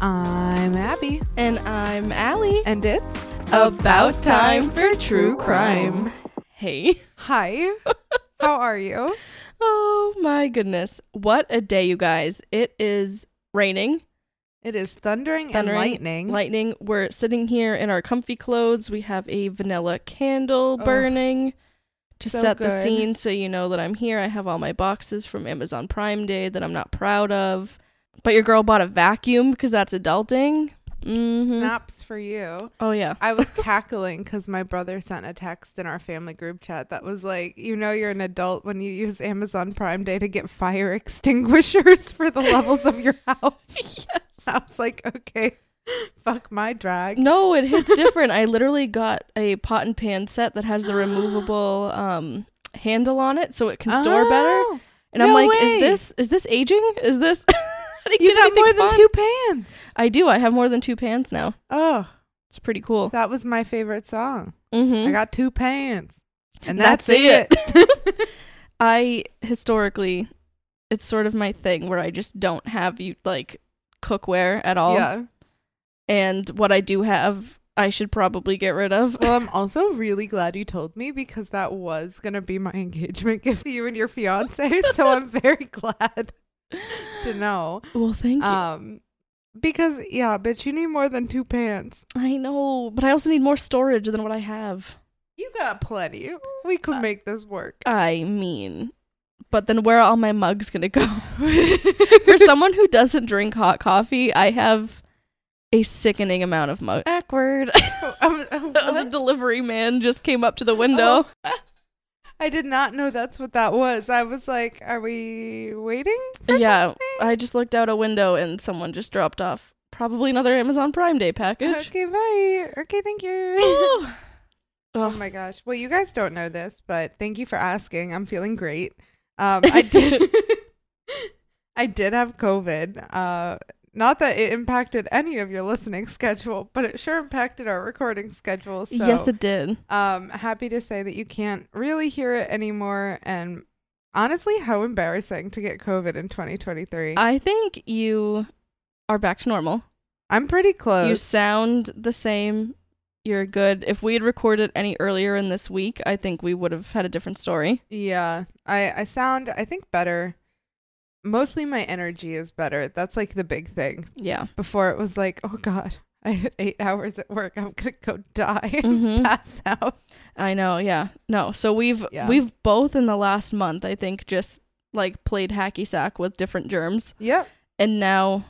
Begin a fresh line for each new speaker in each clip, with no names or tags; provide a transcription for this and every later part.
I'm Abby,
And I'm Allie.
and it's
About time for true crime. Hey.
Hi, how are you?
Oh my goodness. What a day, you guys. It is raining,
It is thundering,
thundering,
and lightning.
lightning. We're sitting here in our comfy clothes. We have a vanilla candle burning to
So
set the
good.
scene so you know that I'm here. I have all my boxes from Amazon Prime Day that I'm not proud of. But your girl bought a vacuum because that's adulting. Mm-hmm.
Snaps for you.
Oh, yeah.
I was cackling because my brother sent a text in our family group chat that was like, you know, you're an adult when you use Amazon Prime Day to get fire extinguishers for the levels of your house.
yes.
I was like, okay, fuck my drag.
No, it hits different. I literally got a pot and pan set that has the removable um handle on it so it can store better.
Oh,
And I'm like,
way.
is this is this aging? Is this didn't
You got more than
fun.
two pans.
I do. I have more than two pans now.
Oh,
It's pretty cool.
that was my favorite song.
Mm-hmm.
I got two pans. And
That's
that's, it.
I historically it's sort of my thing where I just don't have you like cookware at all.
yeah.
And what I do have I should probably get rid of.
Well, I'm also really glad you told me because that was going to be my engagement gift to you and your fiance. so I'm very glad to know.
well, thank you.
Um, because, yeah, bitch, you need more than two pants.
I know, but I also need more storage than what I have.
You got plenty. We could
Uh,
make this work.
I mean, but then where are all my mugs gonna go? For someone who doesn't drink hot coffee, I have a sickening amount of mugs. Awkward.
Um, um,
that was a delivery man just came up to the window.
Oh. I did not know that's what that was. I was like, are we waiting?
Yeah,
something?
I just looked out a window and someone just dropped off probably another Amazon Prime Day package.
Okay, bye. Okay, thank you.
Oh.
Oh my gosh. Well, you guys don't know this, but thank you for asking. I'm feeling great. Um, I did. I did have COVID. Uh, not that it impacted any of your listening schedule, but it sure impacted our recording schedule. So,
yes, it did.
um, happy to say that you can't really hear it anymore. And honestly, how embarrassing to get COVID in 2023.
I think you are back to normal.
I'm pretty close.
You sound the same. You're good. If we had recorded any earlier in this week, I think we would have had a different story.
Yeah, I I sound I think better. Mostly my energy is better. That's like the big thing.
Yeah.
Before it was like, oh god, I had eight hours at work. I'm gonna go die,
Mhm.
pass out.
I know, yeah. No. So we've
Yeah.
we've both in the last month, I think, just like played hacky sack with different germs.
Yep.
And now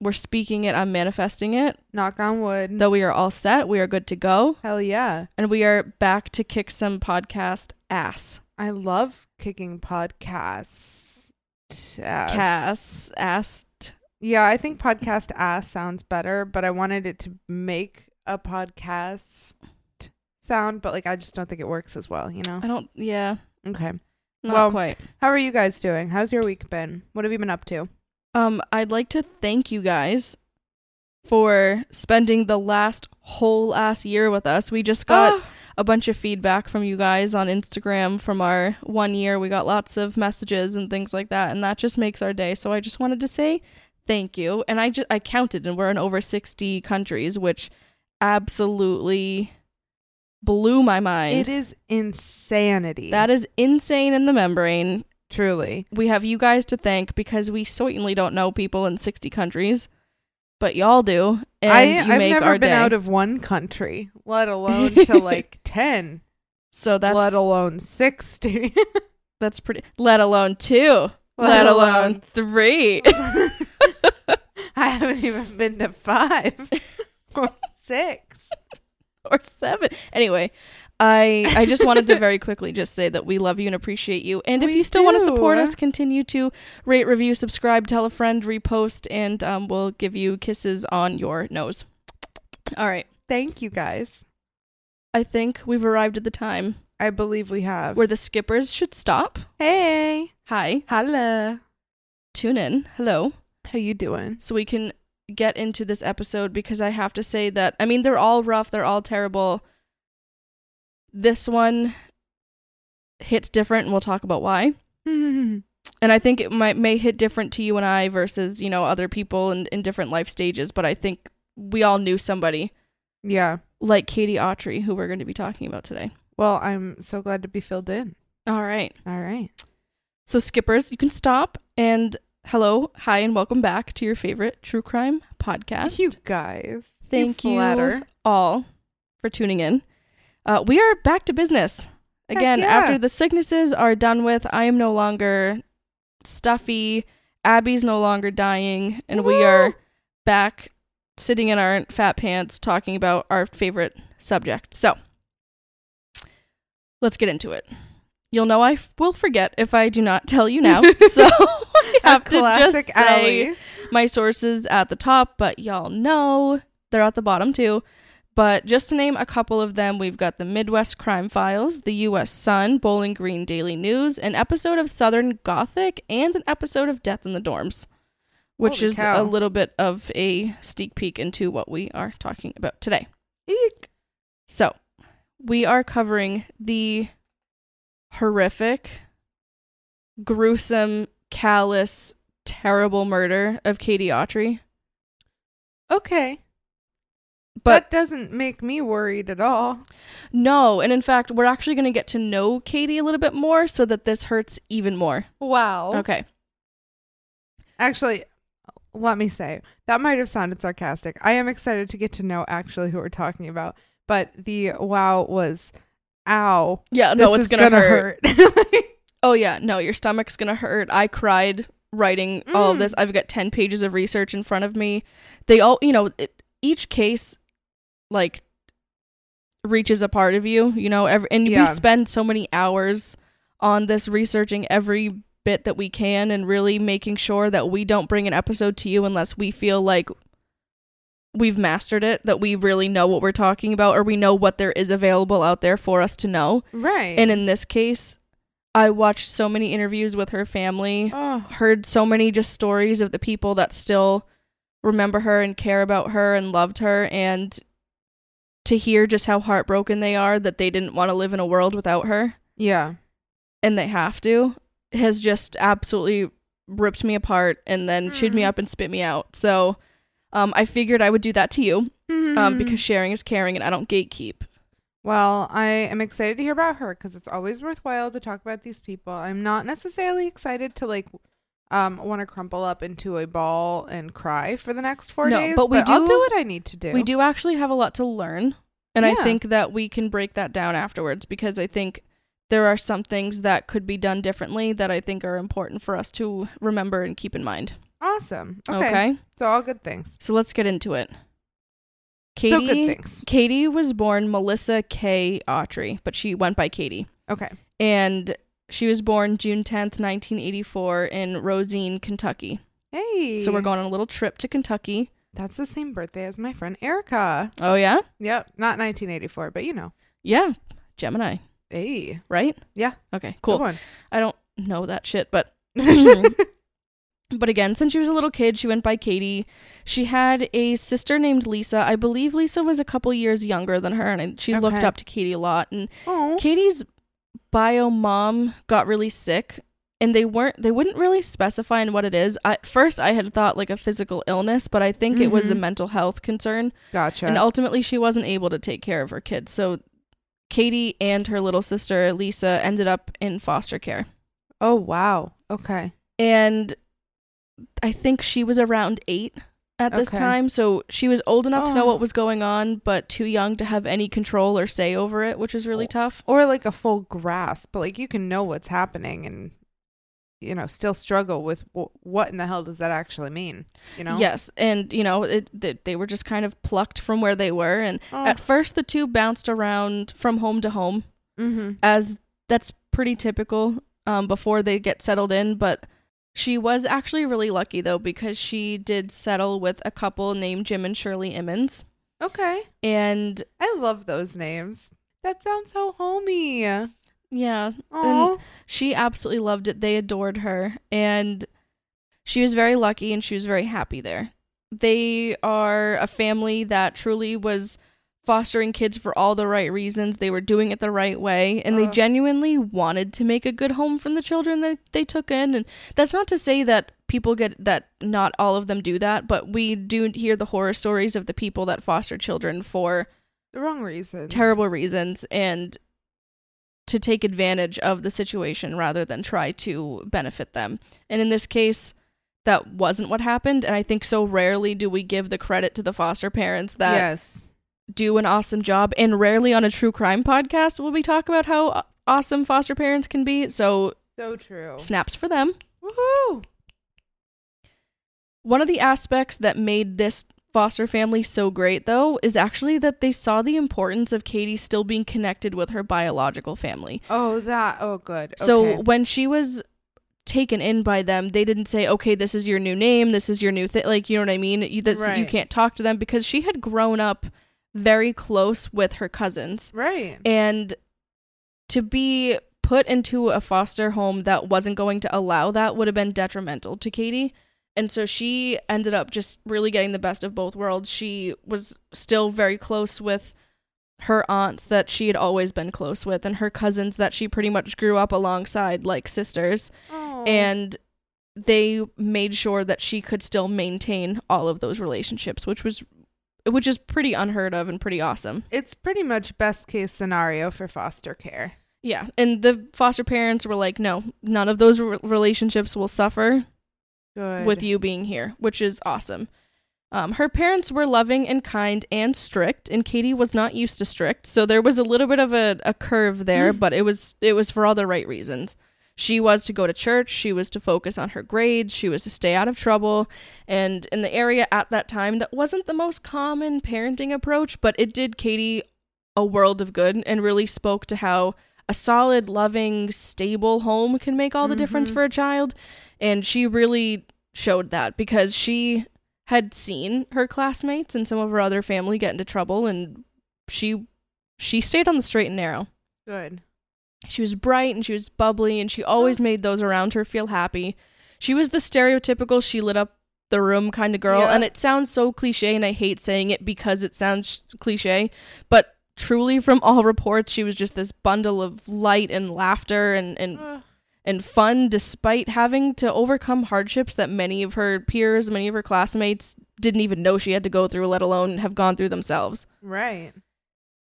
we're speaking it, I'm manifesting it.
Knock on wood.
Though we are all set, we are good to go.
Hell yeah.
And we are back to kick some podcast ass.
I love kicking podcasts. Ass.
Cass assed.
Yeah, I think podcast ass sounds better, but I wanted it to make a podcast sound, but like I just don't think it works as well, you know?
I don't yeah,
Okay.
not
Well,
quite.
How are you guys doing? How's your week been? What have you been up to?
Um, I'd like to thank you guys for spending the last whole ass year with us. We just got
Ah,
a bunch of feedback from you guys on Instagram from our one year. We got lots of messages and things like that, and that just makes our day. So I just wanted to say thank you. And I just I counted, and we're in over sixty countries, which absolutely blew my mind.
it is insanity.
that is insane in the membrane.
truly.
We have you guys to thank because we certainly don't know people in 60 countries, but y'all do. And
I,
you
I've
make
never
our
been
day.
out of one country, let alone to like 10,
so that's
let alone 60.
that's pretty. Let alone two. Let, alone three.
I haven't even been to five or six.
or seven. Anyway, I I just wanted to very quickly just say that we love you and appreciate you. And if
We
you still want to support us, continue to rate, review, subscribe, tell a friend, repost, and um, we'll give you kisses on your nose. All right.
Thank you guys.
I think we've arrived at the time
I believe we have.
where the skippers should stop.
hey,
Hi,
hello.
tune in. Hello.
How you doing?
So we can get into this episode because I have to say that I mean they're all rough, they're all terrible. This one hits different and we'll talk about why. and I think it might may hit different to you and I versus you know other people in, in different life stages. But I think we all knew somebody
Yeah.
like Katie Autry who we're going to be talking about today.
Well, I'm so glad to be filled in.
All right.
All right.
So, skippers, you can stop and hello, hi, and welcome back to your favorite true crime podcast.
You guys.
Thank you,
flatter.
all for tuning in. Uh, we are back to business again
yeah.
after the sicknesses are done with. I am no longer stuffy. Abby's no longer dying, and we are back sitting in our fat pants talking about our favorite subject. So, let's get into it. You'll know I f- will forget if I do not tell you now. so I have to just
classic
say
Allie.
my sources at the top, but y'all know they're at the bottom too. But just to name a couple of them, we've got the Midwest Crime Files, the U.S. Sun, Bowling Green Daily News, an episode of Southern Gothic, and an episode of Death in the Dorms, which
Holy
is
cow.
a little bit of a sneak peek into what we are talking about today.
Eek.
So, we are covering the horrific, gruesome, callous, terrible murder of Katie Autry.
Okay.
But
that doesn't make me worried at all.
no, and in fact, we're actually going to get to know Katie a little bit more so that this hurts even more.
Wow.
Okay.
Actually, let me say that might have sounded sarcastic. I am excited to get to know actually who we're talking about, but the wow was, ow.
Yeah, no, it's going to hurt.
hurt.
Oh, yeah, no, your stomach's going to hurt. I cried writing all of
Mm.
this. I've got 10 pages of research in front of me. They all, you know, it, each case, like, reaches a part of you, you know, every, and
Yeah.
we spend so many hours on this researching every bit that we can and really making sure that we don't bring an episode to you unless we feel like we've mastered it, that we really know what we're talking about or we know what there is available out there for us to know.
right.
And in this case, I watched so many interviews with her family,
oh,
heard so many just stories of the people that still remember her and care about her and loved her and to hear just how heartbroken they are that they didn't want to live in a world without her
yeah.
and they have to has just absolutely ripped me apart and then chewed me
Mhm.
up and spit me out. So um, I figured I would do that to you um,
Mhm.
because sharing is caring and I don't gatekeep.
Well, I am excited to hear about her because it's always worthwhile to talk about these people. I'm not necessarily excited to like um want to crumple up into a ball and cry for the next four
No,
days.
but we
I'll
do-
do what I need to do.
We do actually have a lot to learn. And I think that we can break that down afterwards because I think there are some things that could be done differently that I think are important for us to remember and keep in mind.
Awesome.
Okay.
Okay. So all good things.
So let's get into it.
so good
Katie
things.
Katie was born Melissa K. Autry, but she went by Katie.
Okay.
And she was born June 10th, 1984 in Rosine, Kentucky.
Hey.
So we're going on a little trip to Kentucky.
That's the same birthday as my friend Erica.
Oh yeah?
Yep. Not 1984, but you know.
Yeah. Gemini,
Hey.
right?
Yeah.
Okay,
Cool.
cool.
one.
I don't know that shit, but but again, since she was a little kid, she went by Katie. She had a sister named Lisa. I believe Lisa was a couple years younger than her, and she looked up to Katie a lot. And. Katie's bio mom got really sick, and they weren't they wouldn't really specify in what it is. At first, I had thought like a physical illness, but I think it was a
Mhm.
mental health concern.
Gotcha.
And ultimately, she wasn't able to take care of her kids. So Katie and her little sister Lisa ended up in foster care.
oh wow. Okay.
and I think she was around eight at this
Okay.
time, so she was old enough to know
Oh.
what was going on, but too young to have any control or say over it, which is really
Oh.
tough.
Or like a full grasp, but like you can know what's happening and you know still struggle with w- what in the hell does that actually mean? You know.
Yes, and you know it, they, they were just kind of plucked from where they were, and
Oh.
at first the two bounced around from home to home,
mm-hmm.
as that's pretty typical um, before they get settled in, but. She was actually really lucky though because she did settle with a couple named Jim and Shirley Emmons.
Okay.
And
I love those names. That sounds so homey.
yeah,
Oh.
she absolutely loved it. They adored her, and she was very lucky and she was very happy there. They are a family that truly was fostering kids for all the right reasons. They were doing it the right way, and they
Ugh.
genuinely wanted to make a good home for the children that they took in. And that's not to say that people get that not all of them do that, but we do hear the horror stories of the people that foster children for
The wrong reasons.
terrible reasons and to take advantage of the situation rather than try to benefit them. And in this case, that wasn't what happened. And I think so rarely do we give the credit to the foster parents that
yes.
Do an awesome job. And rarely on a true crime podcast will we talk about how awesome foster parents can be. So
So true.
snaps for them.
Woohoo!
One of the aspects that made this foster family so great, though, is actually that they saw the importance of Katie still being connected with her biological family.
Oh, that. Oh, good.
So
Okay.
when she was taken in by them, they didn't say, "Okay, this is your new name. This is your new thing." Like, you know what I mean? You, that's, you can't talk to them because she had grown up very close with her cousins,
right.
and to be put into a foster home that wasn't going to allow that would have been detrimental to Katie. And so she ended up just really getting the best of both worlds. She was still very close with her aunts that she had always been close with and her cousins that she pretty much grew up alongside like sisters
Oh.
and they made sure that she could still maintain all of those relationships which was which is pretty unheard of and pretty awesome
it's pretty much best case scenario for foster care.
yeah and the foster parents were like no none of those re- relationships will suffer
Good.
with you being here, which is awesome. Um, her parents were loving and kind and strict, and Katie was not used to strict, so there was a little bit of a, a curve there, but it was it was for all the right reasons. She was to go to church, she was to focus on her grades, she was to stay out of trouble, and in the area at that time, that wasn't the most common parenting approach, but it did Katie a world of good and really spoke to how a solid, loving, stable home can make all the difference
Mhm.
for a child. And she really showed that because she had seen her classmates and some of her other family get into trouble and she she stayed on the straight and narrow.
Good.
She was bright and she was bubbly and she always oh. made those around her feel happy. She was the stereotypical she lit up the room kind of girl
Yeah.
and it sounds so cliche and I hate saying it because it sounds cliche, but truly from all reports she was just this bundle of light and laughter and and
Ugh.
and fun despite having to overcome hardships that many of her peers, many of her classmates didn't even know she had to go through, let alone have gone through themselves.
right.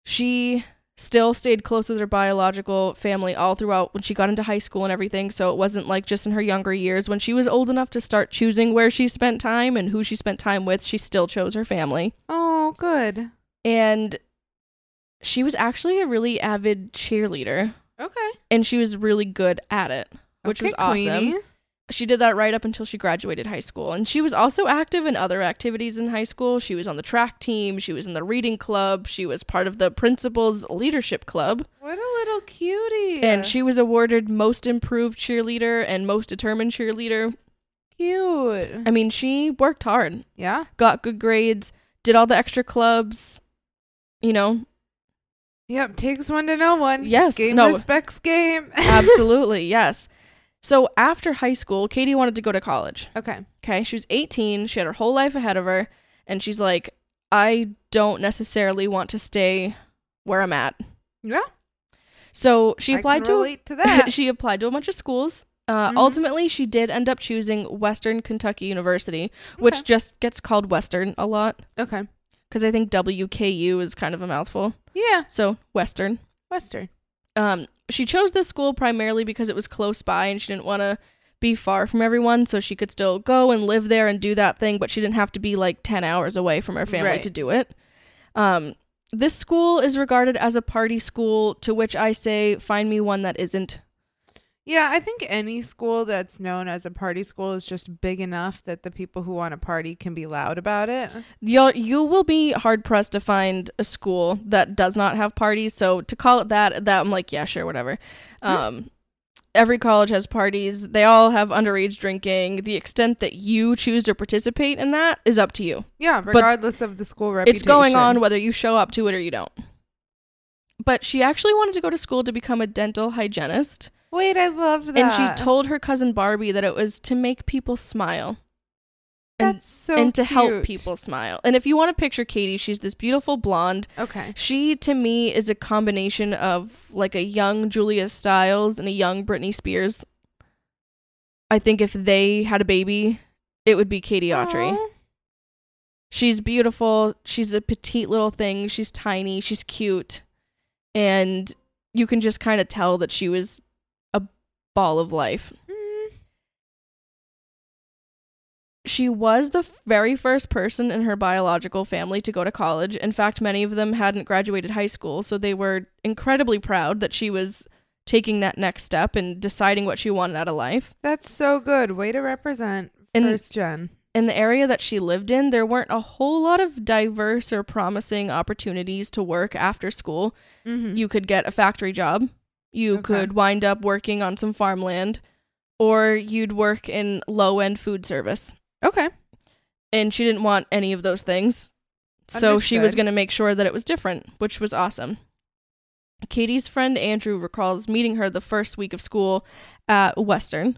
She still stayed close with her biological family all throughout when she got into high school and everything, so it wasn't like just in her younger years. When she was old enough to start choosing where she spent time and who she spent time with, she still chose her family.
Oh, good.
And she was actually a really avid cheerleader,
Okay.
and she was really good at it, which
Okay,
was awesome.
Queenie.
She did that right up until she graduated high school. And she was also active in other activities in high school. She was on the track team, she was in the reading club, she was part of the principal's leadership club,
What a little cutie.
and she was awarded most improved cheerleader and most determined cheerleader.
cute.
I mean, she worked hard,
Yeah.
got good grades, did all the extra clubs, you know.
Yep. Takes one to know one.
Yes,
Game
no.
respects game.
Absolutely, yes. So after high school, Katie wanted to go to college.
okay.
Okay, she was 18, she had her whole life ahead of her, and she's like, I don't necessarily want to stay where I'm at.
Yeah.
So she
I
applied to
relate to that.
she applied to a bunch of schools. Uh,
Mhm.
Ultimately, she did end up choosing Western Kentucky University, which
Okay.
just gets called Western a lot
okay.
because I think WKU is kind of a mouthful.
Yeah.
So Western.
Western.
Um, she chose this school primarily because it was close by and she didn't want to be far from everyone, so she could still go and live there and do that thing, but she didn't have to be like 10 hours away from her family
Right.
to do it. Um, this school is regarded as a party school, to which I say, find me one that isn't.
Yeah, I think any school that's known as a party school is just big enough that the people who want to party can be loud about it.
You'll, you will be hard pressed to find a school that does not have parties. So to call it that, that I'm like, yeah, sure, whatever. Um, every college has parties. They all have underage drinking. The extent that you choose to participate in that is up to you.
Yeah, regardless of the school reputation.
It's going on whether you show up to it or you don't. But she actually wanted to go to school to become a dental hygienist.
Wait, I love that.
And she told her cousin Barbie that it was to make people smile. and
That's so
and to help people smile. And if you want to picture Katie, she's this beautiful blonde.
Okay.
She to me is a combination of like a young Julia Stiles and a young Britney Spears. I think if they had a baby, it would be Katie Autry. She's beautiful. She's a petite little thing. She's tiny. She's cute. And you can just kind of tell that she was ball of life.
Mm,
She was the very first person in her biological family to go to college. In fact, many of them hadn't graduated high school, so they were incredibly proud that she was taking that next step and deciding what she wanted out of life.
That's so good. Way to represent
And-
first gen.
in the area that she lived in, there weren't a whole lot of diverse or promising opportunities to work after school.
Mm-hmm.
You could get a factory job, you
Okay.
could wind up working on some farmland, or you'd work in low end food service.
okay.
And she didn't want any of those things. So she was going to make sure that it was different, which was awesome. Katie's friend Andrew recalls meeting her the first week of school at Western.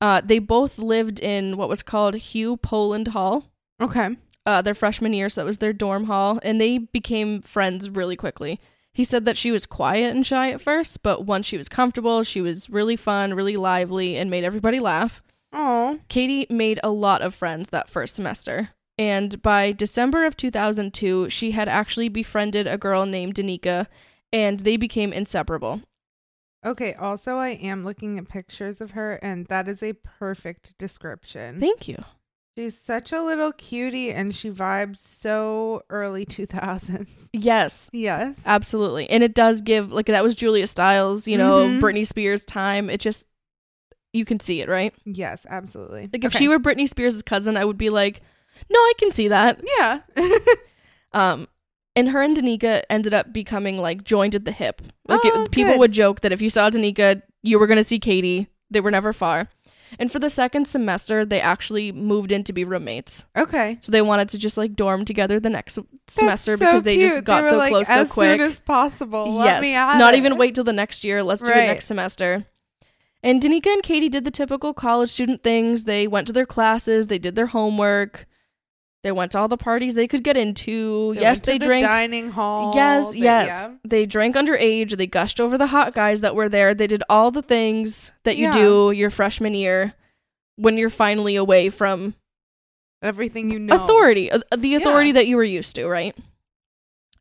Uh, they both lived in what was called Hugh Poland Hall.
Okay.
uh, their freshman year, so that was their dorm hall, and they became friends really quickly. He said that she was quiet and shy at first, but once she was comfortable, she was really fun, really lively, and made everybody laugh.
Oh.
Katie made a lot of friends that first semester. And by December of 2002, she had actually befriended a girl named Danica, and they became inseparable.
Okay. Also, I am looking at pictures of her, and that is a perfect description.
Thank you.
She's such a little cutie, and she vibes so early 2000s.
Yes,
Yes.
absolutely. And it does give, like, that was Julia Stiles, you know,
Mhm.
Britney Spears' time. It just, you can see it, right?
yes, absolutely.
Like if
Okay.
she were Britney Spears' cousin, I would be like, no, I can see that.
Yeah.
Um, and her and Danica ended up becoming like joined at the hip. Like
Oh,
it, people would joke that if you saw Danica, you were gonna see Katie. They were never far. And for the second semester, they actually moved in to be roommates.
okay.
So they wanted to just like dorm together the next semester
so
because they just
cute.
got
were
so
like,
close
as
so quick.
soon as possible.
yes, not
it.
even wait till the next year. Let's do it next semester. And Danica and Katie did the typical college student things. They went to their classes, they did their homework, they went to all the parties they could get into.
They
yes, they
the
drank.
dining hall.
yes,
They-
yes.
yeah.
They drank underage. They gushed over the hot guys that were there. They did all the things that you
Yeah.
do your freshman year when you're finally away from
Everything you know.
authority, uh, the authority
Yeah.
that you were used to, right?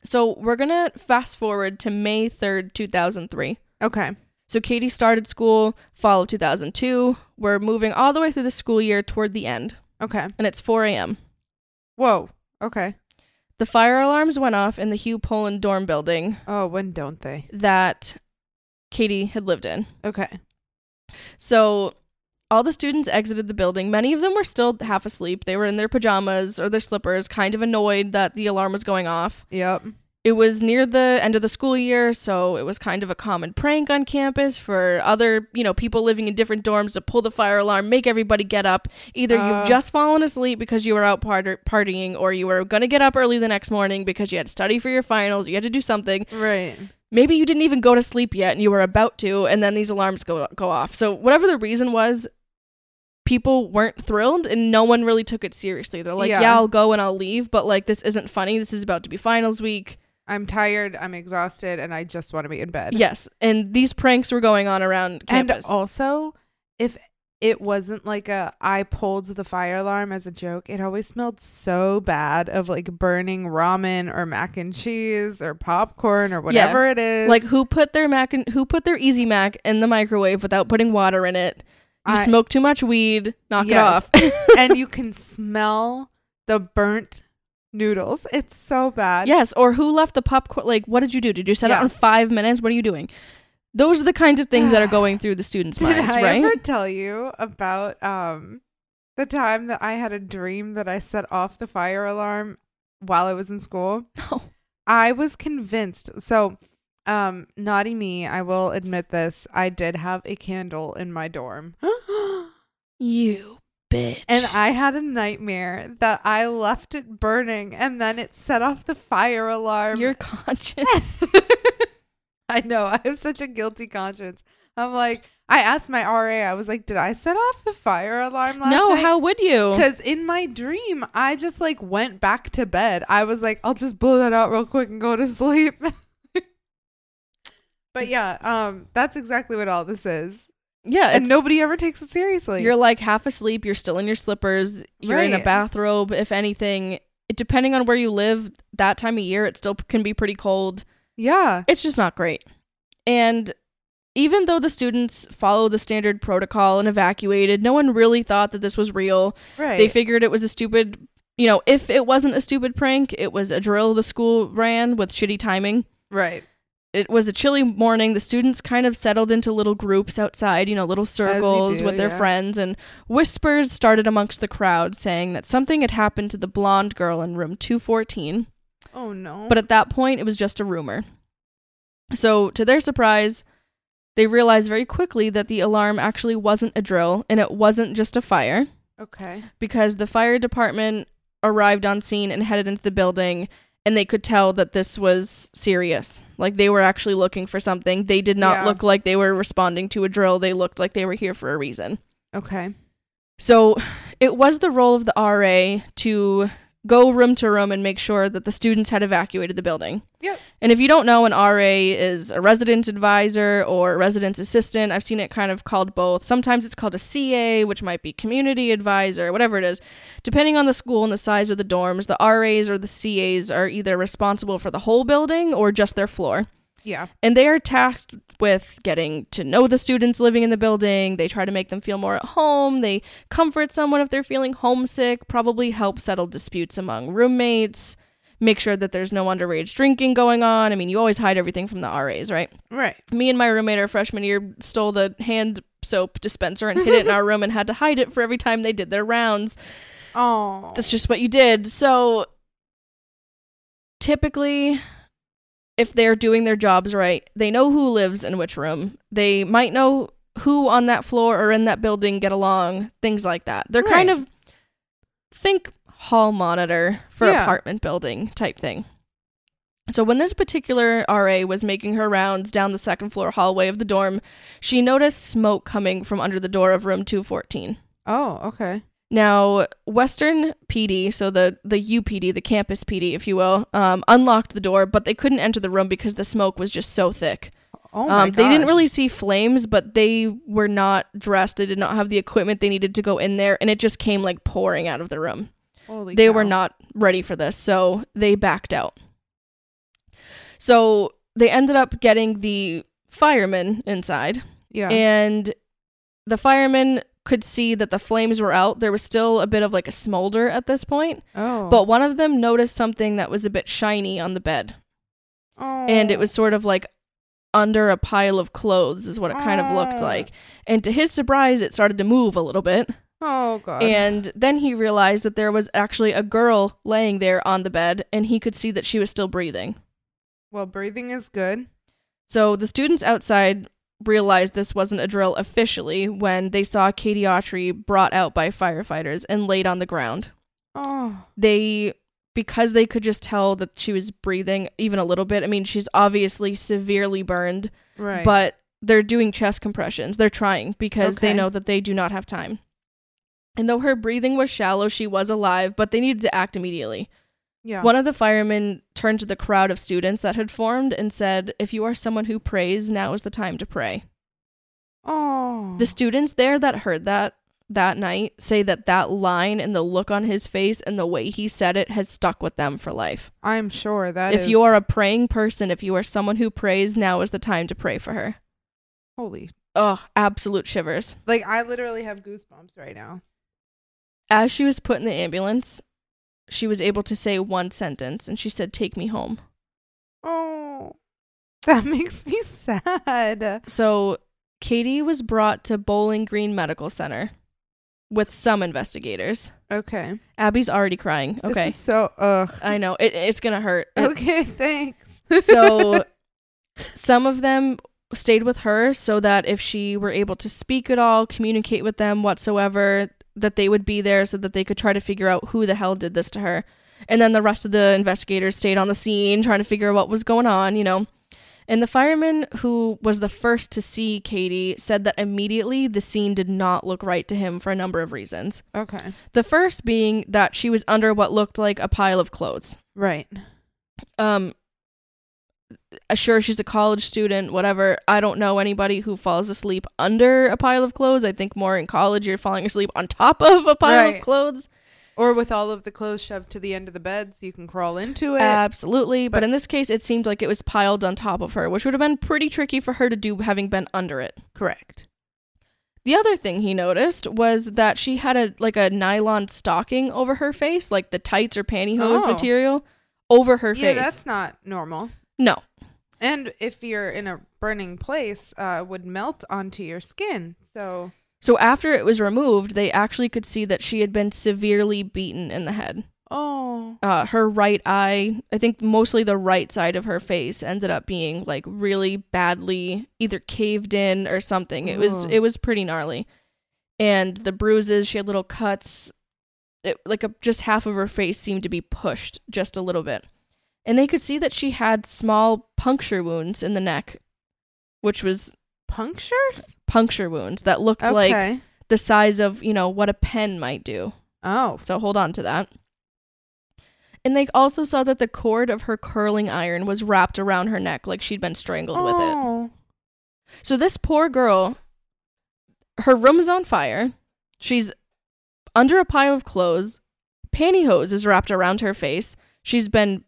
So we're gonna fast forward to May third, two thousand three.
Okay.
So Katie started school fall of 2002. We're moving all the way through the school year toward the end,
Okay.
and it's 4 a.m.
Whoa. Okay.
The fire alarms went off in the Hugh Poland dorm building
Oh, when don't they?
that Katie had lived in.
Okay.
So all the students exited the building. Many of them were still half asleep. They were in their pajamas or their slippers, kind of annoyed that the alarm was going off.
Yep.
It was near the end of the school year, so it was kind of a common prank on campus for other, you know, people living in different dorms to pull the fire alarm, make everybody get up. Either
Uh.
you've just fallen asleep because you were out part- partying, or you were going to get up early the next morning because you had to study for your finals, you had to do something.
Right.
Maybe you didn't even go to sleep yet and you were about to, and then these alarms go go off. So whatever the reason was, people weren't thrilled and no one really took it seriously. They're like,
Yeah.
yeah I'll go and I'll leave, but like this isn't funny. This is about to be finals week.
I'm tired. I'm exhausted, and I just want to be in bed.
Yes, and these pranks were going on around campus.
And also, if it wasn't like a I pulled the fire alarm as a joke, it always smelled so bad of like burning ramen or mac and cheese or popcorn or whatever it is.
like who put their mac and who put their Easy Mac in the microwave without putting water in it? You
I-
smoke too much weed, knock
Yes.
it off.
and you can smell the burnt noodles. It's so bad.
yes, or who left the popcorn? Like, what did you do? Did you set
Yeah.
it on five minutes? What are you doing? Those are the kinds of things that are going through the students'
Did
minds,
I
right?
ever tell you about um the time that I had a dream that I set off the fire alarm while I was in school?
No.
I was convinced. So, um, naughty me, I will admit this. I did have a candle in my dorm.
You bitch.
and I had a nightmare that I left it burning and then it set off the fire alarm.
your conscience.
I know. I have such a guilty conscience. I'm like, I asked my RA, I was like, did I set off the fire alarm last
no,
night?
how would you?
Because in my dream, I just like went back to bed. I was like, I'll just blow that out real quick and go to sleep. but yeah, um, that's exactly what all this is.
Yeah,
And nobody ever takes it seriously.
you're like half asleep. You're still in your slippers. You're in a bathrobe. If anything, it, depending on where you live, that time of year, it still can be pretty cold.
yeah.
It's just not great. And even though the students followed the standard protocol and evacuated, no one really thought that this was real.
Right.
They figured it was a stupid, you know, if it wasn't a stupid prank, it was a drill the school ran with shitty timing.
right.
It was a chilly morning. The students kind of settled into little groups outside, you know, little circles
do,
with their
yeah.
friends, and whispers started amongst the crowd saying that something had happened to the blonde girl in room 214.
Oh no.
But at that point, it was just a rumor. So, to their surprise, they realized very quickly that the alarm actually wasn't a drill and it wasn't just a fire
okay.
because the fire department arrived on scene and headed into the building and they could tell that this was serious. Like they were actually looking for something. They did not
Yeah.
look like they were responding to a drill. They looked like they were here for a reason.
Okay.
So it was the role of the RA to go room to room and make sure that the students had evacuated the building.
Yep.
And if you don't know, an RA is a resident advisor or a resident assistant. I've seen it kind of called both. Sometimes it's called a CA, which might be community advisor, whatever it is. Depending on the school and the size of the dorms, the RAs or the CAs are either responsible for the whole building or just their floor.
Yeah.
And they are tasked with getting to know the students living in the building. They try to make them feel more at home. They comfort someone if they're feeling homesick, probably help settle disputes among roommates, make sure that there's no underage drinking going on. I mean, you always hide everything from the RAs, right?
Right.
Me and my roommate our freshman year stole the hand soap dispenser and hid it in our room and had to hide it for every time they did their rounds.
Oh.
That's just what you did. So typically if they're doing their jobs right, they know who lives in which room. They might know who on that floor or in that building get along, things like that. They're kind of think hall monitor for
Yeah.
apartment building type thing. So when this particular RA was making her rounds down the second floor hallway of the dorm, she noticed smoke coming from under the door of room 214.
oh. Okay.
Now, Western PD, so the the UPD, the campus PD, if you will, um, unlocked the door, but they couldn't enter the room because the smoke was just so thick.
Oh my
um, they didn't
gosh.
really see flames, but they were not dressed. They did not have the equipment they needed to go in there, and it just came like pouring out of the room.
Holy
They were not ready for this, so they backed out. So they ended up getting the firemen inside,
Yeah.
and the firemen could see that the flames were out. There was still a bit of like a smolder at this point,
oh.
but one of them noticed something that was a bit shiny on the bed,
oh.
and it was sort of like under a pile of clothes, is what it kind of looked like. And to his surprise, it started to move a little bit.
Oh god.
And then he realized that there was actually a girl laying there on the bed, and he could see that she was still breathing.
well, breathing is good.
So the students outside realized this wasn't a drill officially when they saw Katie Autry brought out by firefighters and laid on the ground.
Oh.
They because they could just tell that she was breathing even a little bit. I mean, she's obviously severely burned,
Right.
but they're doing chest compressions. They're trying because they know that they do not have time. And though her breathing was shallow, she was alive, but they needed to act immediately.
Yeah.
One of the firemen turned to the crowd of students that had formed and said, If you are someone who prays, now is the time to pray.
oh.
The students there that heard that that night say that that line and the look on his face and the way he said it has stuck with them for life.
I'm sure that
if
is-
you are a praying person, if you are someone who prays, now is the time to pray for her.
holy
Oh, absolute shivers.
like I literally have goosebumps right now.
As she was put in the ambulance, she was able to say one sentence and she said, Take me home.
Oh. That makes me sad.
So Katie was brought to Bowling Green Medical Center with some investigators.
Okay.
Abby's already crying.
This
Okay.
is so ugh.
I know. It, it's going to hurt. It-
Okay, thanks.
so some of them stayed with her so that if she were able to speak at all, communicate with them whatsoever, that they would be there so that they could try to figure out who the hell did this to her. And then the rest of the investigators stayed on the scene trying to figure out what was going on, you know. And the fireman who was the first to see Katie said that immediately the scene did not look right to him for a number of reasons.
Okay.
The first being that she was under what looked like a pile of clothes.
Right.
Um sure she's a college student, whatever. I don't know anybody who falls asleep under a pile of clothes. I think more in college you're falling asleep on top of a pile
Right.
of clothes.
Or with all of the clothes shoved to the end of the bed so you can crawl into it.
Absolutely. But,
But-
in this case, it seemed like it was piled on top of her, which would have been pretty tricky for her to do having been under it.
Correct.
The other thing he noticed was that she had a like a nylon stocking over her face, like the tights or pantyhose
Oh.
material over her
Yeah,
face.
that's not normal.
No.
And if you're in a burning place, uh, it would melt onto your skin. So,
So after it was removed, they actually could see that she had been severely beaten in the head.
oh,
Uh, her right eye, I think mostly the right side of her face, ended up being like really badly either caved in or something. It was
Ooh.
it was pretty gnarly, and the bruises, she had little cuts. It, like a, just half of her face seemed to be pushed just a little bit, and they could see that she had small puncture wounds in the neck, which was
punctures?
puncture wounds that looked
Okay.
like the size of you know what a pen might do.
oh,
So hold on to that. And they also saw that the cord of her curling iron was wrapped around her neck like she'd been strangled with it.
oh.
So this poor girl, her room's on fire. She's under a pile of clothes. Pantyhose is wrapped around her face. She's been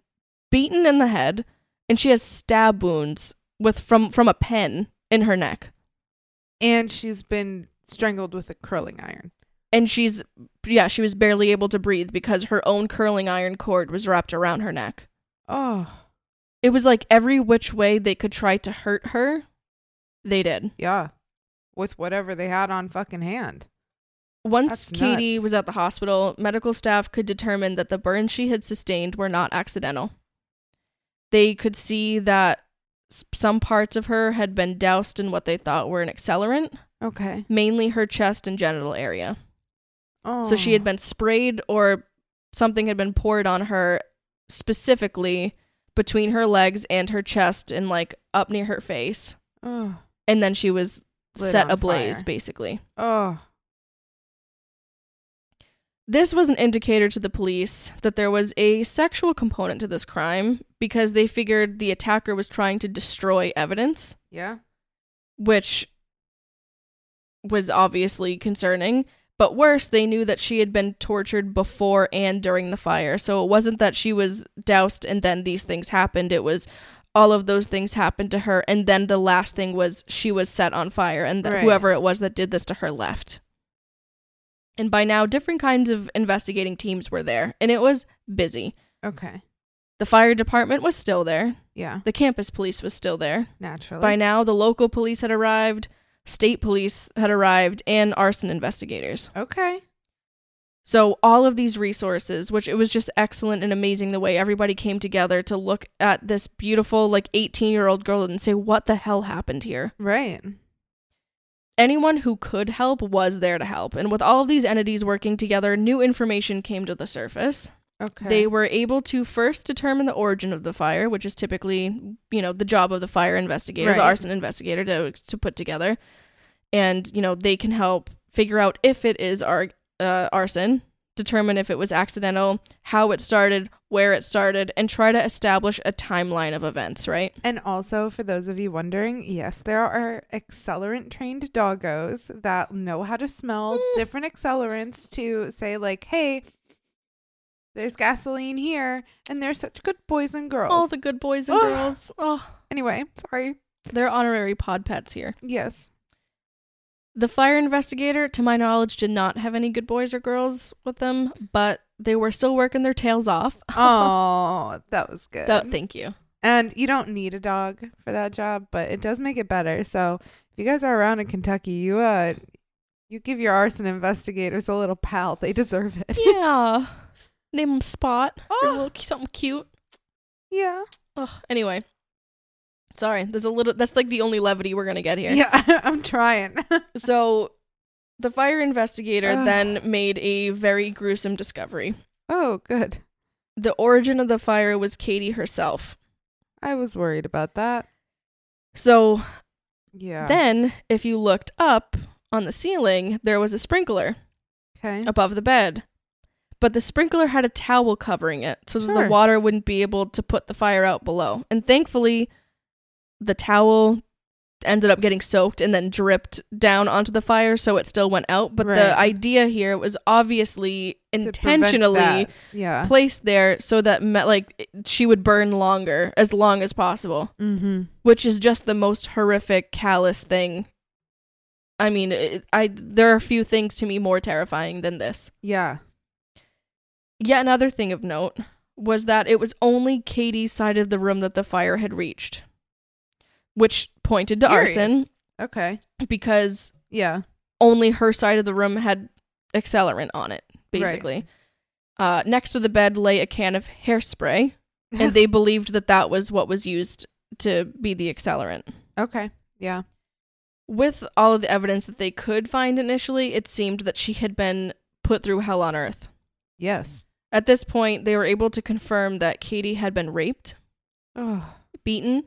beaten in the head, and she has stab wounds with from from a pen in her neck.
And she's been strangled with a curling iron.
And she's yeah, she was barely able to breathe because her own curling iron cord was wrapped around her neck.
Oh,
It was like every which way they could try to hurt her, they did.
yeah. With whatever they had on fucking hand.
Once
That's
Katie
nuts.
was at the hospital, medical staff could determine that the burns she had sustained were not accidental. They could see that some parts of her had been doused in what they thought were an accelerant,
Okay.
mainly her chest and genital area.
Oh.
So she had been sprayed or something had been poured on her specifically between her legs and her chest and like up near her face.
Oh.
And then she was
Lit
set ablaze
fire.
basically.
Oh.
This was an indicator to the police that there was a sexual component to this crime because they figured the attacker was trying to destroy evidence,
Yeah.
which was obviously concerning. But worse, they knew that she had been tortured before and during the fire. So it wasn't that she was doused and then these things happened. It was all of those things happened to her. And then the last thing was she was set on fire and that
Right.
whoever it was that did this to her left. And by now, different kinds of investigating teams were there, and it was busy.
Okay.
The fire department was still there,
Yeah.
the campus police was still there.
Naturally.
By now, the local police had arrived, state police had arrived, and arson investigators.
Okay.
So, all of these resources, which it was just excellent and amazing the way everybody came together to look at this beautiful, like 18 year old girl and say, What the hell happened here?
Right.
Anyone who could help was there to help. And with all of these entities working together, new information came to the surface.
Okay.
They were able to first determine the origin of the fire, which is typically, you know, the job of the fire investigator, the arson investigator to to put together. And, you know, they can help figure out if it is ar- uh, arson, determine if it was accidental, how it started, where it started, and try to establish a timeline of events, right?
And also, for those of you wondering, yes, there are accelerant trained doggos that know how to smell
Mm.
different accelerants to say, like, hey, there's gasoline here, and they're such good boys and girls.
All the good boys and
Ugh.
girls. Oh,
anyway, sorry.
they're honorary pod pets here.
Yes.
The fire investigator, to my knowledge, did not have any good boys or girls with them, but they were still working their tails off.
Oh, that was good.
That, thank you.
and you don't need a dog for that job, but it does make it better. So if you guys are around in Kentucky, you uh, you give your arson investigators a little pal. They deserve it.
Yeah. Name them Spot.
Oh.
a little, something cute.
yeah.
Oh, anyway. Sorry, there's a little. That's like the only levity we're gonna get here.
Yeah, I'm trying.
So, the fire investigator then made a very gruesome discovery.
oh, good.
The origin of the fire was Katie herself.
I was worried about that.
So
Yeah.
then, if you looked up on the ceiling, there was a sprinkler
okay.
above the bed. But the sprinkler had a towel covering it so that
Sure.
the water wouldn't be able to put the fire out below. And thankfully, the towel ended up getting soaked and then dripped down onto the fire so it still went out. But
Right.
the idea here was obviously intentionally.
Yeah.
placed there so that me- like she would burn longer as long as possible
Mm-hmm.
which is just the most horrific callous thing i mean it, i there are a few things to me more terrifying than this
Yeah.
yet another thing of note was that it was only katie's side of the room that the fire had reached which pointed to
Curious.
arson
Okay.
because
Yeah.
only her side of the room had accelerant on it basically uh, next to the bed lay a can of hairspray and they believed that that was what was used to be the accelerant.
okay. Yeah.
With all of the evidence that they could find initially, it seemed that she had been put through hell on earth.
Yes.
At this point, they were able to confirm that Katie had been raped,
Oh.
beaten,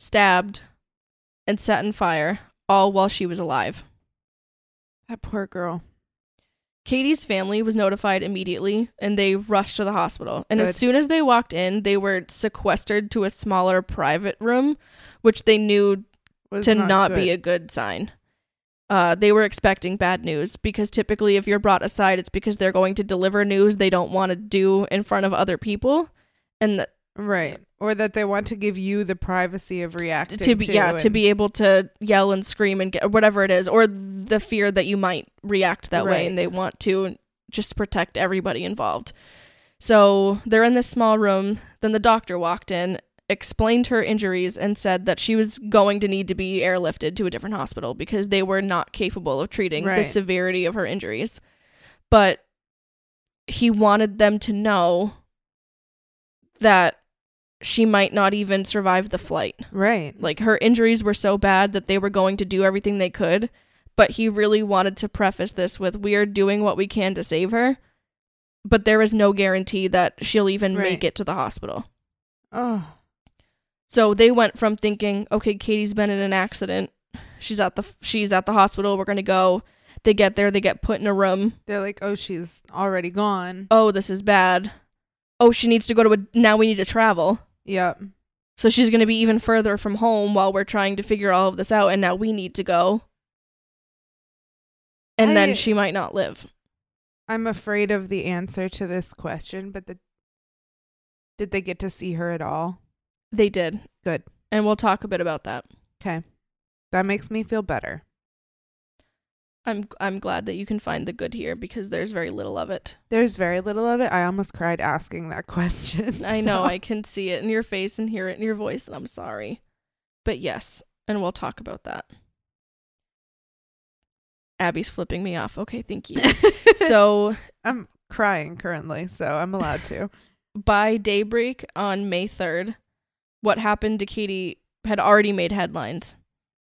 stabbed, and set on fire, all while she was alive.
That poor girl.
Katie's family was notified immediately and they rushed to the hospital. And
Good.
as soon as they walked in, they were sequestered to a smaller private room, which they knew
Was
to not, be a good sign. Uh, they were expecting bad news because typically, if you're brought aside, it's because they're going to deliver news they don't want to do in front of other people, and th-
right, or that they want to give you the privacy of reacting
to be yeah to be able to yell and scream and get whatever it is, or the fear that you might react that way, and they want to just protect everybody involved. So they're in this small room. Then the doctor walked in, explained her injuries, and said that she was going to need to be airlifted to a different hospital because they were not capable of treating the severity of her injuries. But he wanted them to know that she might not even survive the flight.
right.
Like her injuries were so bad that they were going to do everything they could, but he really wanted to preface this with we are doing what we can to save her, but there is no guarantee that she'll even
Right.
make it to the hospital.
Oh.
So they went from thinking, okay, Katie's been in an accident. She's at the she's at the hospital. We're going to go. They get there, they get put in a room.
They're like, oh, she's already gone.
Oh, this is bad. Oh, she needs to go to a now we need to travel.
Yep.
So she's going to be even further from home while we're trying to figure all of this out and now we need to go. And
I-
then she might not live.
I'm afraid of the answer to this question, but the did they get to see her at all?
They did.
Good.
And we'll talk a bit about that.
Okay. That makes me feel better.
I'm I'm glad that you can find the good here because there's very little of it.
There's very little of it. I almost cried asking that question.
I know I can see it in your face and hear it in your voice and I'm sorry. But yes, and we'll talk about that. Abby's flipping me off. Okay, thank you. so,
I'm crying currently, so I'm allowed to.
by daybreak on May 3rd, what happened to Katie had already made headlines.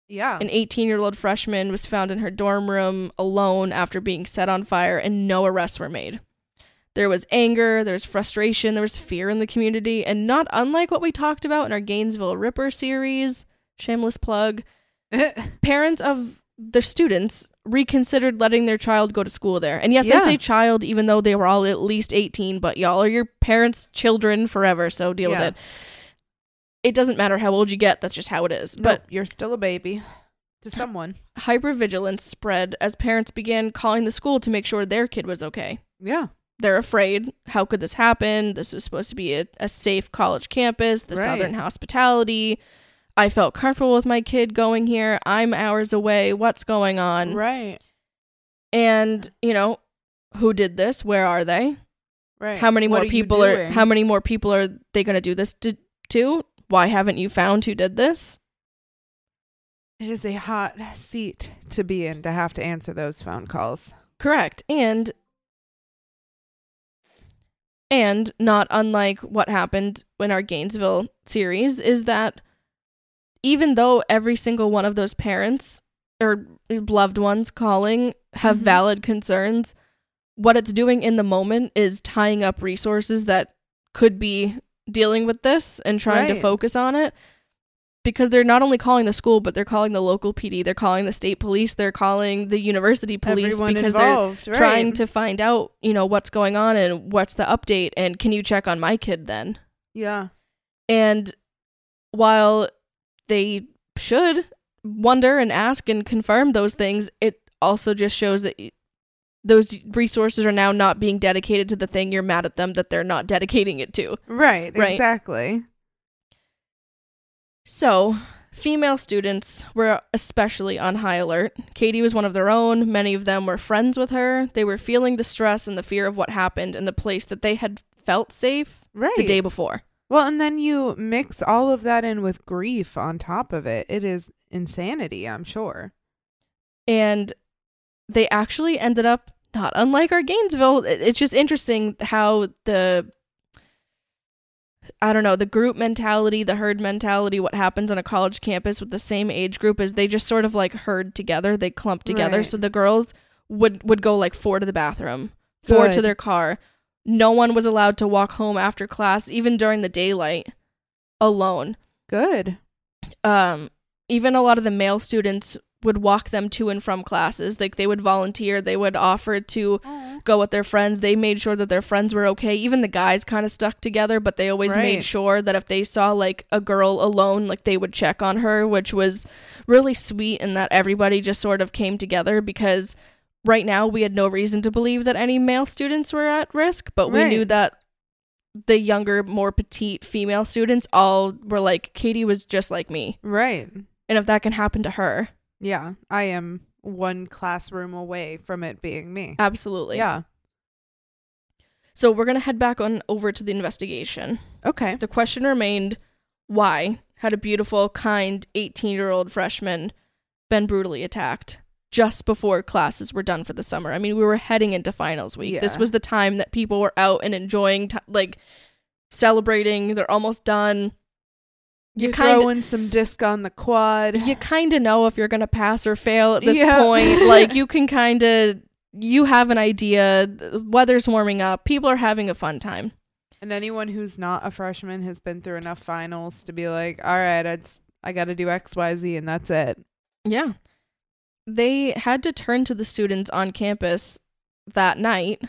Yeah.
An 18 year old freshman was found in her dorm room alone after being set on fire, and no arrests were made. There was anger, there was frustration, there was fear in the community, and not unlike what we talked about in our Gainesville Ripper series, shameless plug, parents of the students reconsidered letting their child go to school there. And yes, I
Yeah.
say child, even though they were all at least 18, but y'all are your parents' children forever, so deal
Yeah.
with it. It doesn't matter how old you get, that's just how it is.
but
But
you're still a baby to someone.
hypervigilance spread as parents began calling the school to make sure their kid was okay.
Yeah.
They're afraid. How could this happen? This was supposed to be a, a safe college campus, the
Right.
Southern hospitality. I felt comfortable with my kid going here. I'm hours away. What's going on?
Right.
And, you know, who did this? Where are they?
Right.
How many
What
more people are
doing?
how many more people are they going to do this to, to? Why haven't you found who did this?
It is a hot seat to be in to have to answer those phone calls.
Correct. And and not unlike what happened in our Gainesville series is that even though every single one of those parents or loved ones calling have
Mhm.
valid concerns, what it's doing in the moment is tying up resources that could be dealing with this and trying to focus on it. because they're not only calling the school, but they're calling the local PD, they're calling the state police, they're calling the university police
Everyone
because
involved,
they're trying to find out, you know, what's going on and what's the update and can you check on my kid then?
Yeah.
And while they should wonder and ask and confirm those things, it also just shows that those resources are now not being dedicated to the thing you're mad at them that they're not dedicating it to.
Right.
Right.
Exactly.
So, female students were especially on high alert. Katie was one of their own. Many of them were friends with her. They were feeling the stress and the fear of what happened in the place that they had felt safe
Right.
the day before.
Well, and then you mix all of that in with grief on top of it. It is insanity, I'm sure.
And they actually ended up not unlike our Gainesville. It's just interesting how the I don't know, the group mentality, the herd mentality, what happens on a college campus with the same age group is they just sort of like herd together, they clump together.
Right.
So the girls would would go like four to the bathroom, four to their car. No one was allowed to walk home after class, even during the daylight, alone.
Good.
Um, even a lot of the male students would walk them to and from classes. Like they would volunteer, they would offer to go with their friends. They made sure that their friends were okay. Even the guys kind of stuck together, but they always made sure that if they saw like a girl alone, like they would check on her, which was really sweet and that everybody just sort of came together because right now we had no reason to believe that any male students were at risk, but we knew that the younger, more petite female students all were like, Katie was just like me.
Right.
And if that can happen to her,
Yeah. I am one classroom away from it being me.
absolutely.
Yeah.
So we're going to head back on over to the investigation.
Okay.
The question remained why had a beautiful, kind 18 year old freshman been brutally attacked just before classes were done for the summer? I mean, we were heading into finals week. This was the time that people were out and enjoying, t- like, celebrating. They're almost done. You kind
throw in some disc on the quad.
you kind of know if you're going to pass or fail at this
Yeah.
point. Like you can kind of you have an idea. The weather's warming up. People are having a fun time.
And anyone who's not a freshman has been through enough finals to be like, all right, I just, I got to do X, Y, Z, and that's it.
Yeah. They had to turn to the students on campus that night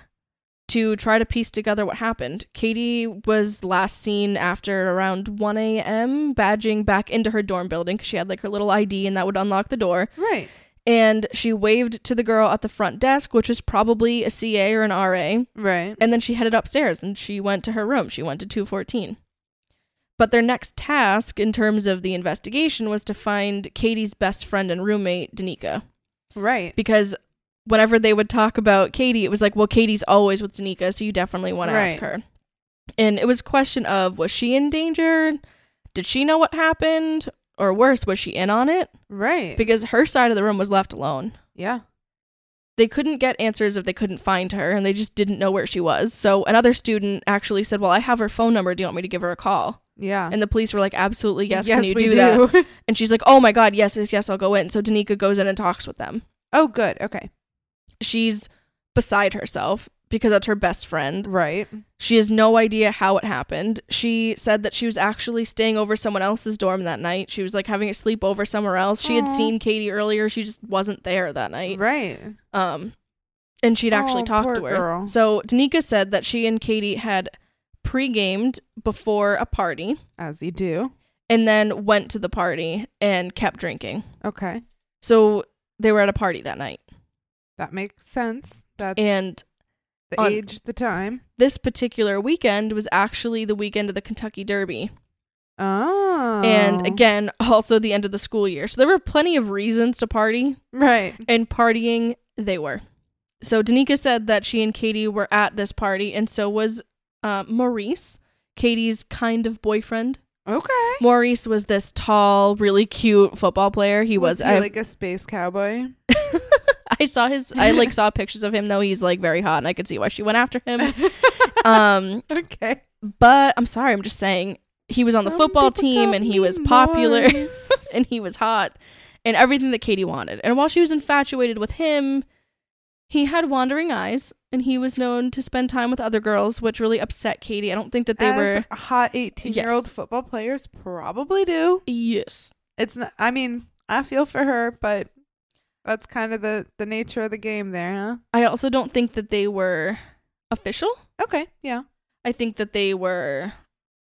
to try to piece together what happened. Katie was last seen after around 1 a.m. badging back into her dorm building because she had like her little ID and that would unlock the door.
Right.
And she waved to the girl at the front desk, which was probably a CA or an RA.
Right.
And then she headed upstairs and she went to her room. She went to 214. But their next task in terms of the investigation was to find Katie's best friend and roommate, Danica.
Right.
Because whenever they would talk about Katie, it was like, well, Katie's always with Danica, so you definitely want to ask her. And it was a question of was she in danger? Did she know what happened? Or worse, was she in on it?
Right.
Because her side of the room was left alone
yeah.
they couldn't get answers if they couldn't find her and they just didn't know where she was. So another student actually said, Well, I have her phone number. Do you want me to give her a call?
Yeah.
And the police were like, Absolutely, yes. can you
we
do, that? And she's like, Oh my God, yes, yes, yes, I'll go in. So Danica goes in and talks with them.
oh, good. Okay.
She's beside herself because that's her best friend.
Right.
She has no idea how it happened. She said that she was actually staying over someone else's dorm that night. She was like having a sleepover somewhere else. She had seen Katie earlier. She just wasn't there that night.
Right.
Um, and she'd actually
Oh,
talked to her.
girl.
So Danica said that she and Katie had pre-gamed before a party
As you do.
and then went to the party and kept drinking.
Okay.
So they were at a party that night.
That makes sense. That's
And
the age, the time.
this particular weekend was actually the weekend of the Kentucky Derby.
Oh.
And again, also the end of the school year. So there were plenty of reasons to party,
Right.
and partying they were. So Danica said that she and Katie were at this party, and so was uh, Maurice, Katie's kind of boyfriend.
Okay.
Maurice was this tall, really cute football player. He was.
he
I,
like a space cowboy?
I saw his. I like saw pictures of him though. He's like very hot, and I could see why she went after him. Um,
okay.
but I'm sorry. I'm just saying he was on the
Some
football
people
team,
call
and he
me
was popular, and he was hot, and everything that Katie wanted. And while she was infatuated with him, He had wandering eyes, and he was known to spend time with other girls, which really upset Katie. I don't think that they
As
were.
hot 18 year old football players probably do.
Yes.
It's not, I mean, I feel for her, but that's kind of the, the nature of the game there, huh?
I also don't think that they were official.
Okay, yeah.
I think that they were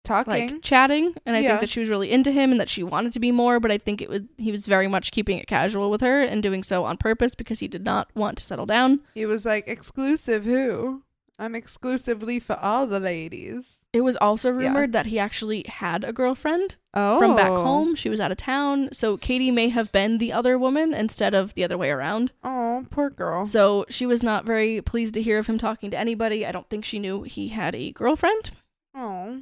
Talking.
like chatting, and I
Yeah.
think that she was really into him and that she wanted to be more. But I think it was he was very much keeping it casual with her and doing so on purpose because he did not want to settle down.
he was like, exclusive who? I'm exclusively for all the ladies.
It was also
Yeah.
rumored that he actually had a girlfriend
Oh.
from back oh. home. She was out of town, so Katie may have been the other woman instead of the other way around.
Oh, poor girl.
So she was not very pleased to hear of him talking to anybody. I don't think she knew he had a girlfriend.
Oh.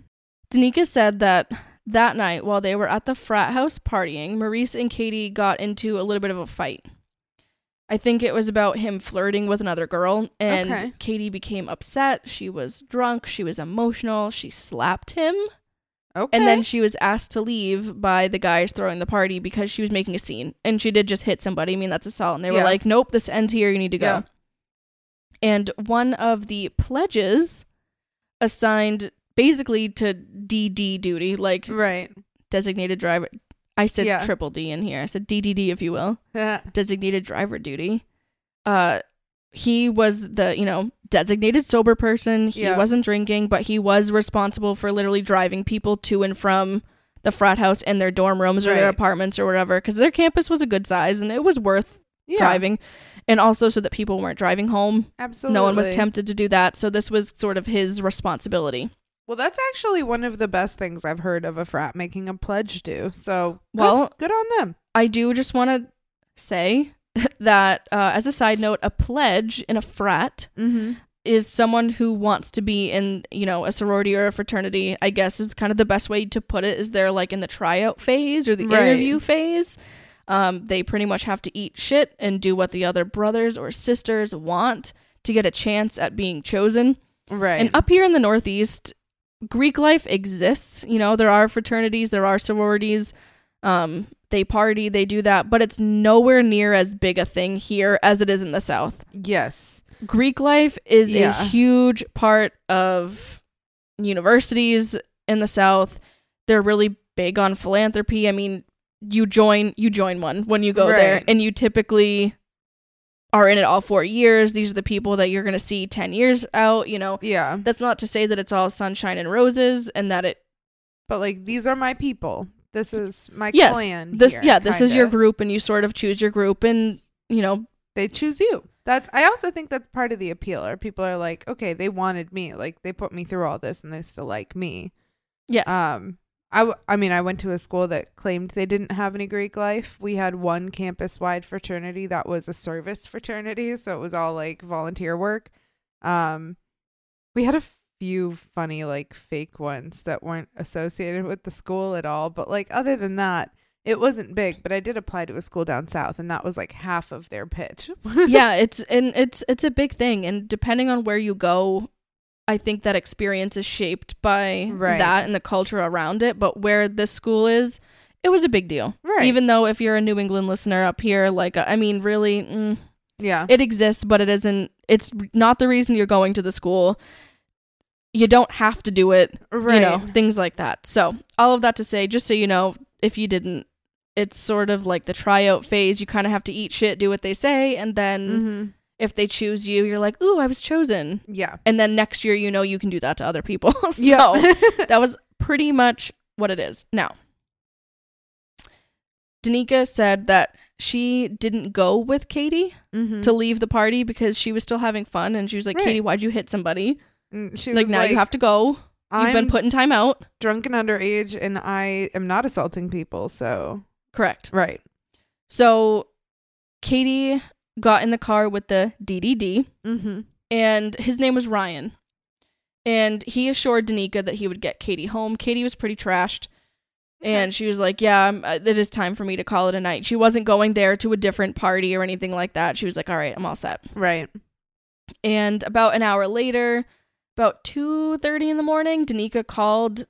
Danica said that that night, while they were at the frat house partying, Maurice and Katie got into a little bit of a fight. I think it was about him flirting with another girl, and
Okay.
Katie became upset. She was drunk. She was emotional. She slapped him,
Okay.
and then she was asked to leave by the guys throwing the party because she was making a scene. And she did just hit somebody. I mean, that's assault. And they were like, nope, this ends here. You need to go.
Yeah.
And one of the pledges assigned basically to DD duty, like
Right.
designated driver. I said
Yeah.
triple D in here. I said DDD, if you will,
Yeah.
designated driver duty. Uh, he was the you know designated sober person. He
Yeah.
wasn't drinking, but he was responsible for literally driving people to and from the frat house and their dorm rooms or their apartments or whatever, because their campus was a good size and it was worth
yeah.
driving, and also so that people weren't driving home.
Absolutely.
No one was tempted to do that, so this was sort of his responsibility.
Well, that's actually one of the best things I've heard of a frat making a pledge do. So, good-
Well-
good, on them.
I do just want to say that, uh, as a side note, a pledge in a frat
Mm-hmm.
is someone who wants to be in, you know, a sorority or a fraternity. I guess is kind of the best way to put it. Is they're like in the tryout phase or the
Right.
interview phase. Um, they pretty much have to eat shit and do what the other brothers or sisters want to get a chance at being chosen.
Right.
And up here in the Northeast, Greek life exists. You know, there are fraternities, there are sororities. Um, they party, they do that, but it's nowhere near as big a thing here as it is in the South.
yes.
Greek life is
Yeah.
a huge part of universities in the South. They're really big on philanthropy. I mean, you join you join one when you go there and you typically are in it all 4 years. These are the people that you're going to see 10 years out, you know.
Yeah.
That's not to say that it's all sunshine and roses and that it
But like these are my people. This is my
Yes,
clan.
this
here,
yeah, this is your group and you sort of choose your group and you know,
They choose you. That's I also think that's part of the appeal. Or people are like, okay, they wanted me. Like they put me through all this and they still like me.
yes.
Um I, w- I mean, I went to a school that claimed they didn't have any Greek life. We had one campus wide fraternity that was a service fraternity, so it was all like volunteer work. Um, we had a few funny, like fake ones that weren't associated with the school at all, but like other than that, it wasn't big. But I did apply to a school down south, and that was like half of their pitch.
yeah, it's and it's it's a big thing and depending on where you go, I think that experience is shaped by
Right.
that and the culture around it, but where this school is, it was a big deal.
right.
Even though if you're a New England listener up here, like I mean, really, mm,
yeah.
it exists, but it isn't. It's not the reason you're going to the school. You don't have to do it.
right.
you know, things like that. So, all of that to say, just so you know, if you didn't, it's sort of like the tryout phase. You kind of have to eat shit, do what they say, and then
hmm
if they choose you, you're like, ooh, I was chosen.
Yeah.
And then next year, you know, you can do that to other people. so,
Yeah.
that was pretty much what it is. Now, Danica said that she didn't go with Katie
hmm
to leave the party because she was still having fun. And she was like,
Right.
Katie, why'd you hit somebody?
Mm, She
Like, now you have to go. You've
I'm
been put in timeout.
drunk and underage, and I am not assaulting people. So
Correct.
right.
So Katie got in the car with the DDD,
Mm-hmm.
and his name was Ryan. And he assured Danica that he would get Katie home. Katie was pretty trashed. And she was like, Yeah, I'm, uh, it is time for me to call it a night. She wasn't going there to a different party or anything like that. She was like, All right, I'm all set.
right.
And about an hour later, about 2.30 in the morning, Danica called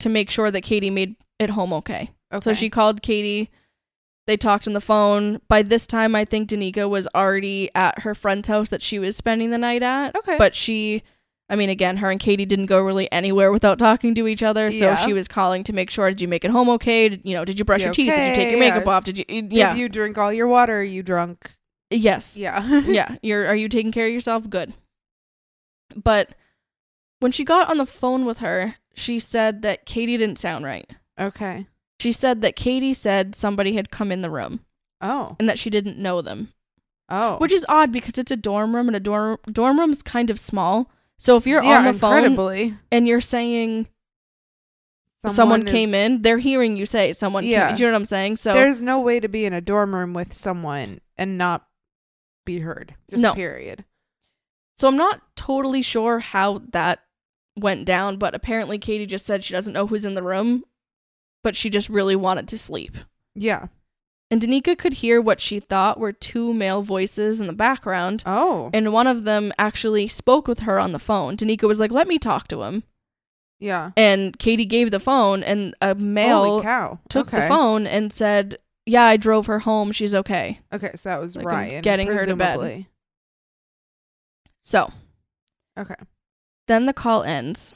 to make sure that Katie made it home okay.
Okay.
So she called Katie They talked on the phone. By this time, I think Danica was already at her friend's house that she was spending the night at.
Okay.
But she, I mean, again, her and Katie didn't go really anywhere without talking to each other. So
Yeah.
she was calling to make sure, did you make it home okay? Did, you know, did you brush
You
your teeth? Did you take your
okay?
makeup off? Did you, yeah?
Did
yeah.
you drink all your water? Are you drunk?
yes.
Yeah.
yeah, you're are you taking care of yourself? Good. But when she got on the phone with her, she said that Katie didn't sound right.
okay.
She said that Katie said somebody had come in the room
Oh.
and that she didn't know them.
Oh.
Which is odd because it's a dorm room and a dorm dorm room is kind of small. So if you're
yeah,
on the phone and you're saying someone, came
is-
in, they're hearing you say someone
Yeah.
came, you know what I'm saying? So
There's no way to be in a dorm room with someone and not be heard. Just
No.
period.
So I'm not totally sure how that went down, but apparently Katie just said she doesn't know who's in the room, but she just really wanted to sleep.
Yeah.
And Danica could hear what she thought were two male voices in the background,
Oh.
and one of them actually spoke with her on the phone. Danica was like, "Let me talk to him."
Yeah.
And Katie gave the phone, and a male
cow.
took
okay.
the phone and said, "Yeah, I drove her home. She's okay."
Okay, so that was
Like, I'm
Ryan.
getting her to bed. So
Okay.
Then the call ends.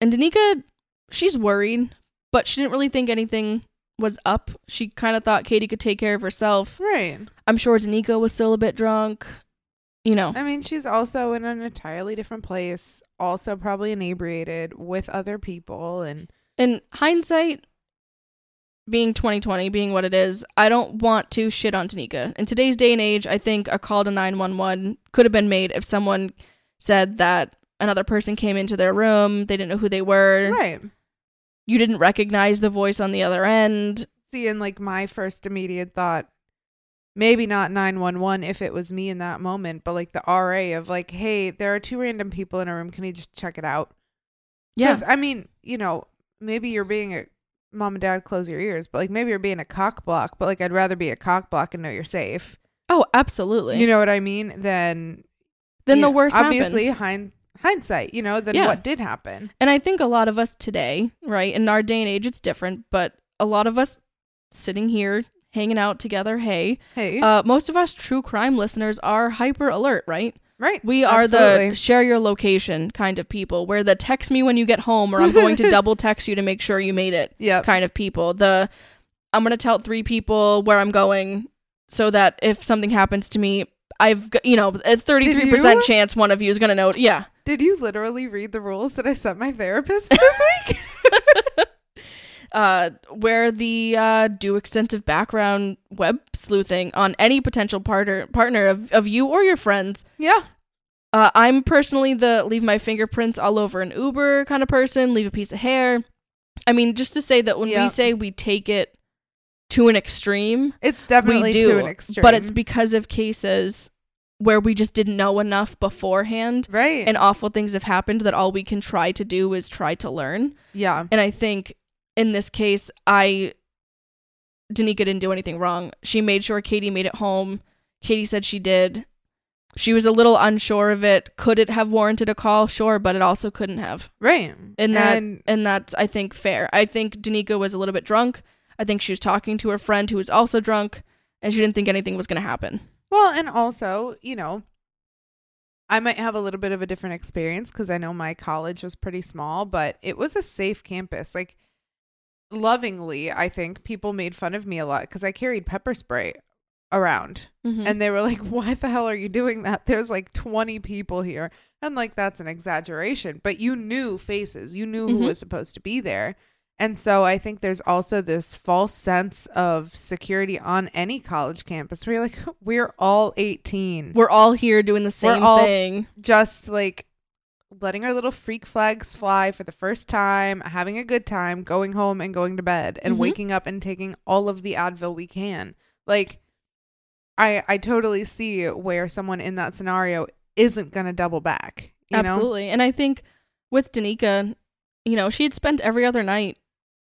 And Danica, she's worried, but she didn't really think anything was up. She kind of thought Katie could take care of herself.
Right.
I'm sure Danica was still a bit drunk. You know.
I mean, she's also in an entirely different place, also probably inebriated with other people and
In hindsight, being 2020, being what it is, I don't want to shit on Danica. In today's day and age, I think a call to 911 could have been made if someone said that another person came into their room, they didn't know who they were,
Right.
You didn't recognize the voice on the other end.
See, and like my first immediate thought, maybe not 911 if it was me in that moment, but like the RA of like, hey, there are two random people in a room. Can you just check it out?
Yeah.
I mean, you know, maybe you're being a mom and dad, close your ears, but like maybe you're being a cock block, but like I'd rather be a cock block and know you're safe.
Oh, absolutely.
You know what I mean?
Then
then
the
know,
worst
obviously
happened.
Hind- hindsight, you know, than
Yeah.
what did happen.
And I think a lot of us today, right, in our day and age, it's different, but a lot of us sitting here hanging out together, hey,
Hey,
uh, most of us true crime listeners are hyper alert, right?
right?
We are
Absolutely.
the share your location kind of people, where the text me when you get home, or I'm going to double text you to make sure you made it
Yep.
kind of people. The I'm going to tell three people where I'm going so that if something happens to me, I've got, you know, a 33% chance one of you is going to know. Yeah.
Did you literally read the rules that I sent my therapist this week?
uh, where the uh, do extensive background web sleuthing on any potential partner partner of, of you or your friends.
yeah.
Uh, I'm personally the leave my fingerprints all over an Uber kind of person, leave a piece of hair. I mean, just to say that when
Yeah.
we say we take it to an extreme,
It's definitely
do,
to an extreme.
but it's because of cases where we just didn't know enough beforehand
right.
and awful things have happened that all we can try to do is try to learn.
yeah.
And I think in this case, I Danica didn't do anything wrong. She made sure Katie made it home. Katie said she did. She was a little unsure of it. Could it have warranted a call? Sure, but it also couldn't have.
Right.
And that
And-
and that's I think fair. I think Danica was a little bit drunk. I think she was talking to her friend who was also drunk, and she didn't think anything was going to happen.
Well, and also, you know, I might have a little bit of a different experience because I know my college was pretty small, but it was a safe campus. Like, lovingly, I think people made fun of me a lot because I carried pepper spray around.
Mhm.
And they were like, why the hell are you doing that? There's like 20 people here. And like, that's an exaggeration. But you knew faces, you knew who
Mhm.
was supposed to be there. And so I think there's also this false sense of security on any college campus where you're like, we're all 18.
We're all here doing the same thing.
just like letting our little freak flags fly for the first time, having a good time, going home and going to bed and
Mhm.
waking up and taking all of the Advil we can. Like I I totally see where someone in that scenario isn't going to double back, you know?
Absolutely. And I think with Danica, you know, she had spent every other night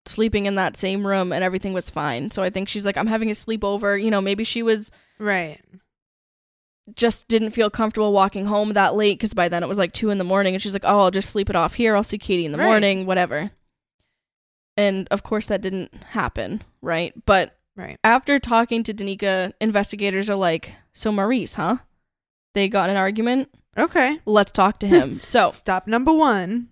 sleeping in that same room and everything was fine. So I think she's like, I'm having a sleepover. You know, maybe she was
Right.
just didn't feel comfortable walking home that late because by then it was like two in the morning and she's like, Oh, I'll just sleep it off here. I'll see Katie in the
Right.
morning, whatever. And of course that didn't happen, right? But
Right.
After talking to Danica, investigators are like, "So Maurice, huh? They got in an argument.
Okay.
Let's talk to him." so
Stop number one.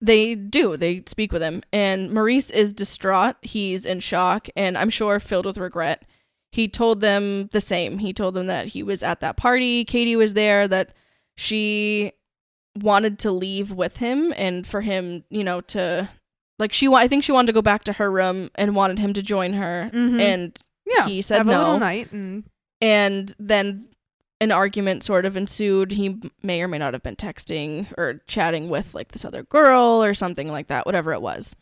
They do. They speak with him, and Maurice is distraught. He's in shock, and I'm sure filled with regret. He told them the same. He told them that he was at that party. Katie was there. That she wanted to leave with him, and for him, you know, to like she. I think she wanted to go back to her room and wanted him to join her.
Mhm.
And
Yeah.
he said
have a
no.
little night and
and then an argument sort of ensued. He may or may not have been texting or chatting with like this other girl or something like that, whatever it was.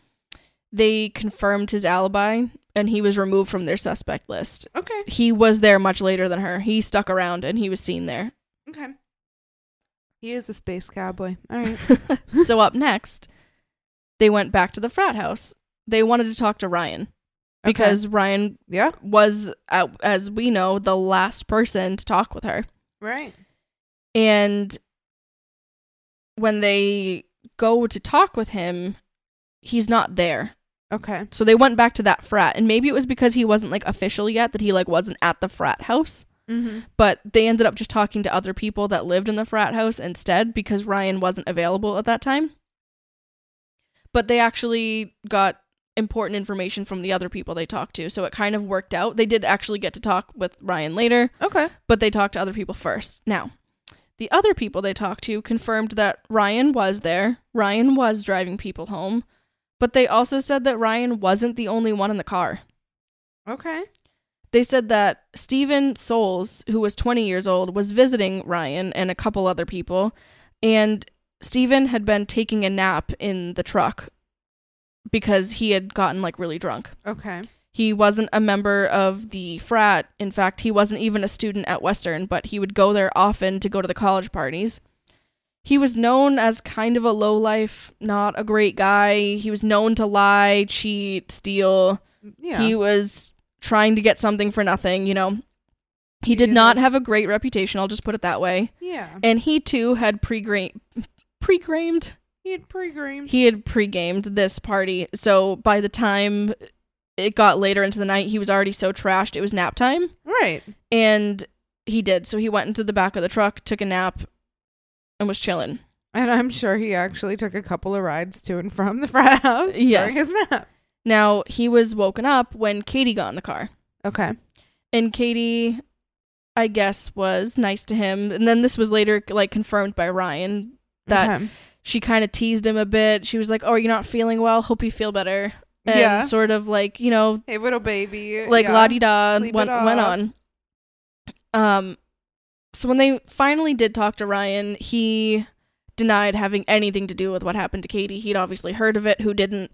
They confirmed his alibi and he was removed from their suspect list.
okay.
He was there much later than her. He stuck around and he was seen there.
Okay. He is a space cowboy. All right.
so up next, they went back to the frat house. They wanted to talk to Ryan because Ryan
yeah.
was, uh, as we know, the last person to talk with her.
Right.
And when they go to talk with him, he's not there.
Okay.
So they went back to that frat. And maybe it was because he wasn't like official yet that he like wasn't at the frat house.
Mm-hmm.
But they ended up just talking to other people that lived in the frat house instead because Ryan wasn't available at that time. But they actually got important information from the other people they talked to. So it kind of worked out. They did actually get to talk with Ryan later
Okay.
but they talked to other people first. Now, the other people they talked to confirmed that Ryan was there. Ryan was driving people home, but they also said that Ryan wasn't the only one in the car.
Okay.
They said that Stephen Soules, who was 20 years old, was visiting Ryan and a couple other people, and Stephen had been taking a nap in the truck because he had gotten like really drunk.
Okay.
He wasn't a member of the frat. In fact, he wasn't even a student at Western, but he would go there often to go to the college parties. He was known as kind of a lowlife, not a great guy. He was known to lie, cheat, steal.
Yeah.
He was trying to get something for nothing, you know. He did
He's
not have a great reputation, I'll just put it that way.
yeah.
And he too had pre-gra- pre-gamed
He had pre-gamed.
he had pre-gamed this party so by the time it got later into the night he was already so trashed it was nap time
right.
and he did so he went into the back of the truck took a nap and was chilling
And I'm sure he actually took a couple of rides to and from the frat house
Yes.
during his nap.
now he was woken up when katie got in the car
Okay.
and katie i guess was nice to him and then this was later like confirmed by ryan that
okay.
She kind of teased him a bit she was like oh you're not feeling well hope you feel better and
Yeah.
sort of like you know
Hey, little baby.
like
yeah.
la di da went, went on. Um, so when they finally did talk to Ryan, he denied having anything to do with what happened to Katie. He'd obviously heard of it. Who didn't?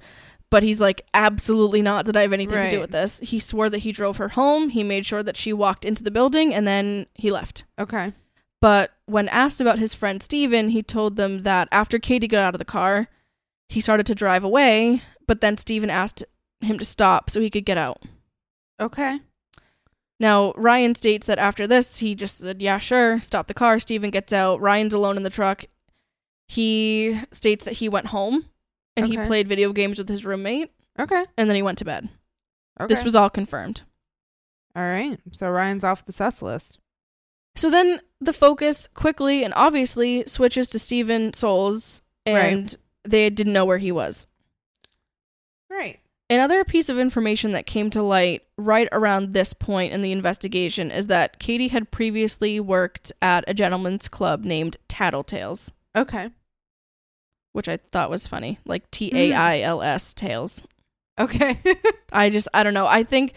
But he's like, absolutely not. Did I have anything to do with this? He swore that he drove her home. He made sure that she walked into the building, and then he left.
Okay.
But when asked about his friend Stephen, he told them that after Katie got out of the car, he started to drive away, but then Stephen asked him to stop so he could get out.
Okay.
Now, Ryan states that after this, he just said, Yeah, sure, stop the car. Stephen gets out. Ryan's alone in the truck. He states that he went home and he played video games with his roommate
Okay.
and then he went to bed.
Okay.
This was all confirmed.
all right. So Ryan's off the sus list.
So then the focus quickly and obviously switches to Stephen Soules and they didn't know where he was.
Right.
Another piece of information that came to light right around this point in the investigation is that Katie had previously worked at a gentleman's club named Tattletails.
Okay.
which I thought was funny, like hmm. T A I L S tails.
Okay.
I just I don't know. I think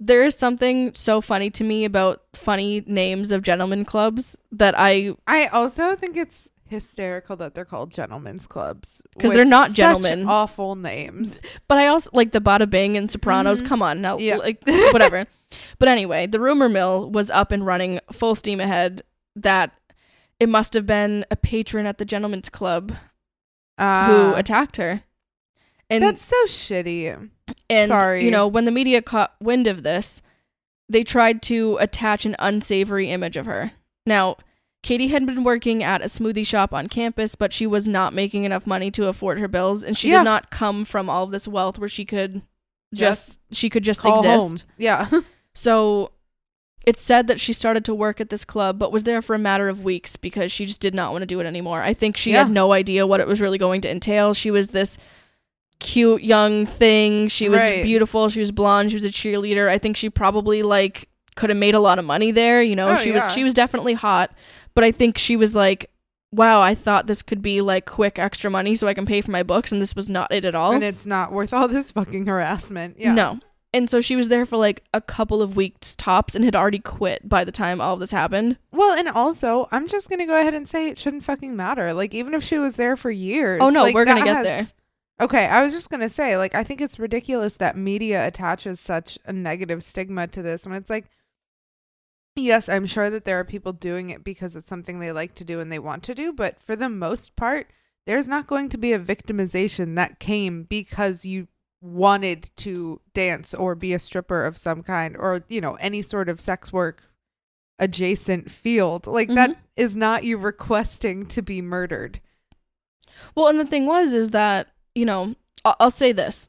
there is something so funny to me about funny names of gentlemen clubs that I
I also think it's hysterical that they're called gentlemen's clubs because
they're not
such
gentlemen.
Awful names.
but I also like the Bada Bing and Sopranos.
Mhm.
Come on now,
Yeah.
like whatever. but anyway, the rumor mill was up and running full steam ahead. That it must have been a patron at the gentlemen's club who
Uh,
attacked her. And
that's so shitty.
And
Sorry.
you know, when the media caught wind of this, they tried to attach an unsavory image of her. Now, Katie had been working at a smoothie shop on campus, but she was not making enough money to afford her bills, and she
Yeah.
did not come from all of this wealth where she could just, she could just exist.
home. Yeah.
So it's said that she started to work at this club, but was there for a matter of weeks because she just did not want to do it anymore. I think she
Yeah.
had no idea what it was really going to entail. She was this cute young thing. She was
Right.
beautiful. She was blonde. She was a cheerleader. I think she probably like could have made a lot of money there. You know,
Oh,
she
yeah.
was she was definitely hot, but I think she was like. Wow, I thought this could be like quick extra money so I can pay for my books, and this was not it at all.
and it's not worth all this fucking harassment. Yeah.
No. And so she was there for like a couple of weeks tops and had already quit by the time all of this happened.
Well, and also, I'm just gonna go ahead and say it shouldn't fucking matter. Like, even if she was there for years.
Oh, no,
like,
we're gonna get
has-
there.
Okay, I was just gonna say, like, I think it's ridiculous that media attaches such a negative stigma to this when it's like, yes, I'm sure that there are people doing it because it's something they like to do and they want to do, but for the most part, there's not going to be a victimization that came because you wanted to dance or be a stripper of some kind or you know any sort of sex work adjacent field like that
Mm-hmm.
is not you requesting to be murdered
Well, and the thing was is that, you know, I- I'll say this.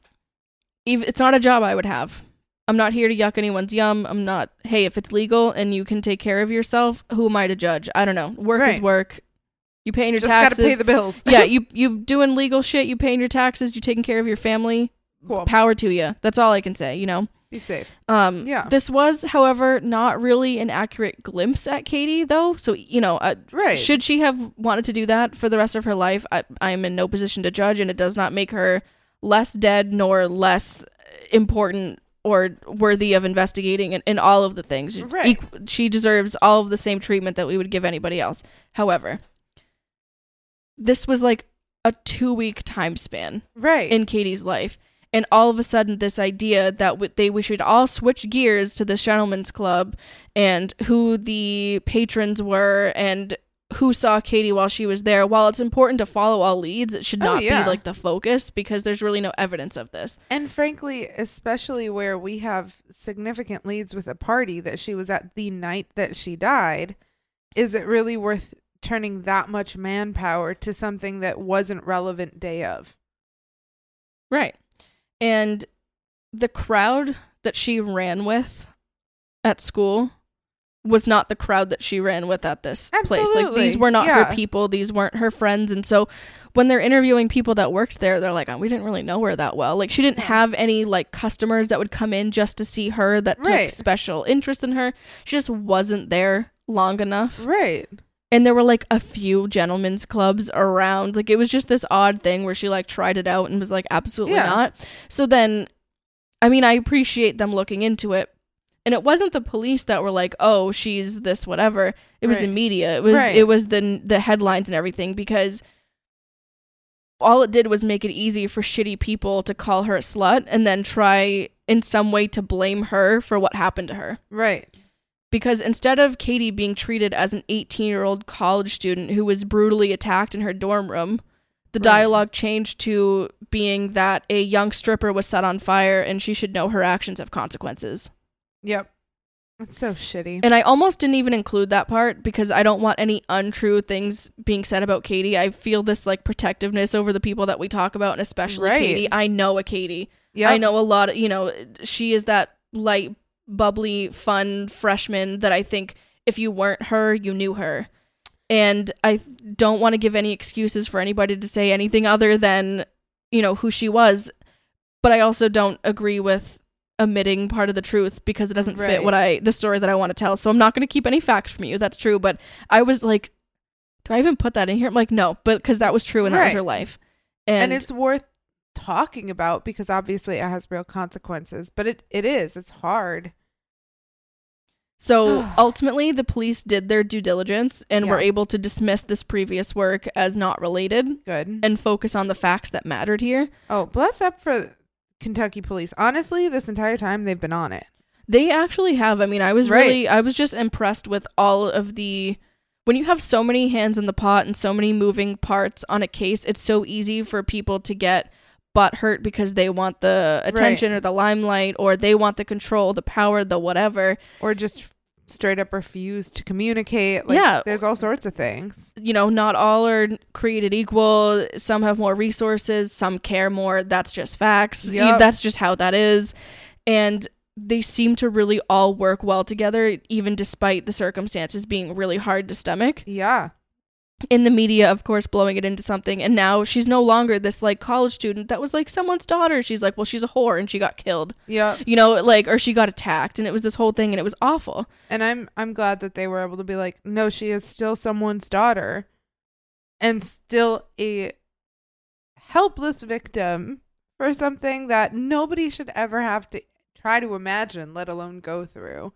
It's not a job I would have. I'm not here to yuck anyone's yum. I'm not, hey, if it's legal and you can take care of yourself, who am I to judge? I don't know. Work is work. You paying your
just
taxes.
gotta pay the bills
yeah, you you doing legal shit, you paying your taxes, you taking care of your family.
cool
Power to you. That's all I can say, you know.
Be safe
Um,
Yeah.
This was, however, not really an accurate glimpse at Katie, though. So you know, uh,
right
should she have wanted to do that for the rest of her life? I, I am in no position to judge, and it does not make her less dead nor less important or worthy of investigating in, in all of the things.
Right.
Equ- she deserves all of the same treatment that we would give anybody else. However, this was like a two week time span
right
in Katie's life. And all of a sudden, this idea that w- they wish we should all switch gears to this gentleman's club, and who the patrons were, and who saw Katie while she was there. While it's important to follow all leads, it should
Oh,
not
yeah.
be like the focus because there's really no evidence of this.
And frankly, especially where we have significant leads with a party that she was at the night that she died, is it really worth turning that much manpower to something that wasn't relevant day of?
Right. And the crowd that she ran with at school was not the crowd that she ran with at this place. Like these were not
Yeah.
her people, these weren't her friends. And so when they're interviewing people that worked there, they're like, oh, we didn't really know her that well. Like she didn't have any like customers that would come in just to see her that
Right.
took special interest in her. She just wasn't there long enough
Right.
And there were like a few gentlemen's clubs around. Like it was just this odd thing where she like tried it out and was like absolutely
Yeah.
not. So then i mean i appreciate them looking into it. And it wasn't the police that were like oh she's this whatever. It was the media. It was
Right.
it was the the headlines and everything because all it did was make it easy for shitty people to call her a slut and then try in some way to blame her for what happened to her.
Right.
Because instead of Katie being treated as an 18 year old college student who was brutally attacked in her dorm room, the
Right.
dialogue changed to being that a young stripper was set on fire and she should know her actions have consequences.
Yep. It's so shitty.
And I almost didn't even include that part because I don't want any untrue things being said about Katie. I feel this like protectiveness over the people that we talk about, and especially
Right.
Katie. I know a Katie.
Yep.
I know a lot of, you know, she is that light, bubbly, fun freshman that I think if you weren't her, you knew her. And I don't want to give any excuses for anybody to say anything other than, you know, who she was. But I also don't agree with omitting part of the truth because it doesn't fit what I, the story that I want to tell. So I'm not going to keep any facts from you. That's true. But I was like, do I even put that in here? I'm like, no, but because that was true and that was
Right.
her life.
and it's worth talking about because obviously it has real consequences. But it, it is. It's hard.
So ultimately, the police did their due diligence and were able to dismiss this previous work as not related
Good.
and focus on the facts that mattered here.
Oh, bless up for Kentucky police. Honestly, this entire time they've been on it.
They actually have. I mean, I was
Right.
really, I was just impressed with all of the. When you have so many hands in the pot and so many moving parts on a case, it's so easy for people to get butt hurt because they want the attention or the limelight or they want the control, the power, the whatever.
Or just straight up refuse to communicate. Like,
Yeah.
there's all sorts of things.
you know, not all are created equal. Some have more resources, some care more. That's just facts.
Yep.
That's just how that is. And they seem to really all work well together, even despite the circumstances being really hard to stomach.
Yeah.
In the media, of course, blowing it into something. And now she's no longer this like college student that was like someone's daughter. She's like, well, she's a whore and she got killed,
Yeah.
you know, like, or she got attacked. And it was this whole thing and it was awful.
And I'm I'm glad that they were able to be like, no, she is still someone's daughter and still a helpless victim for something that nobody should ever have to try to imagine, let alone go through.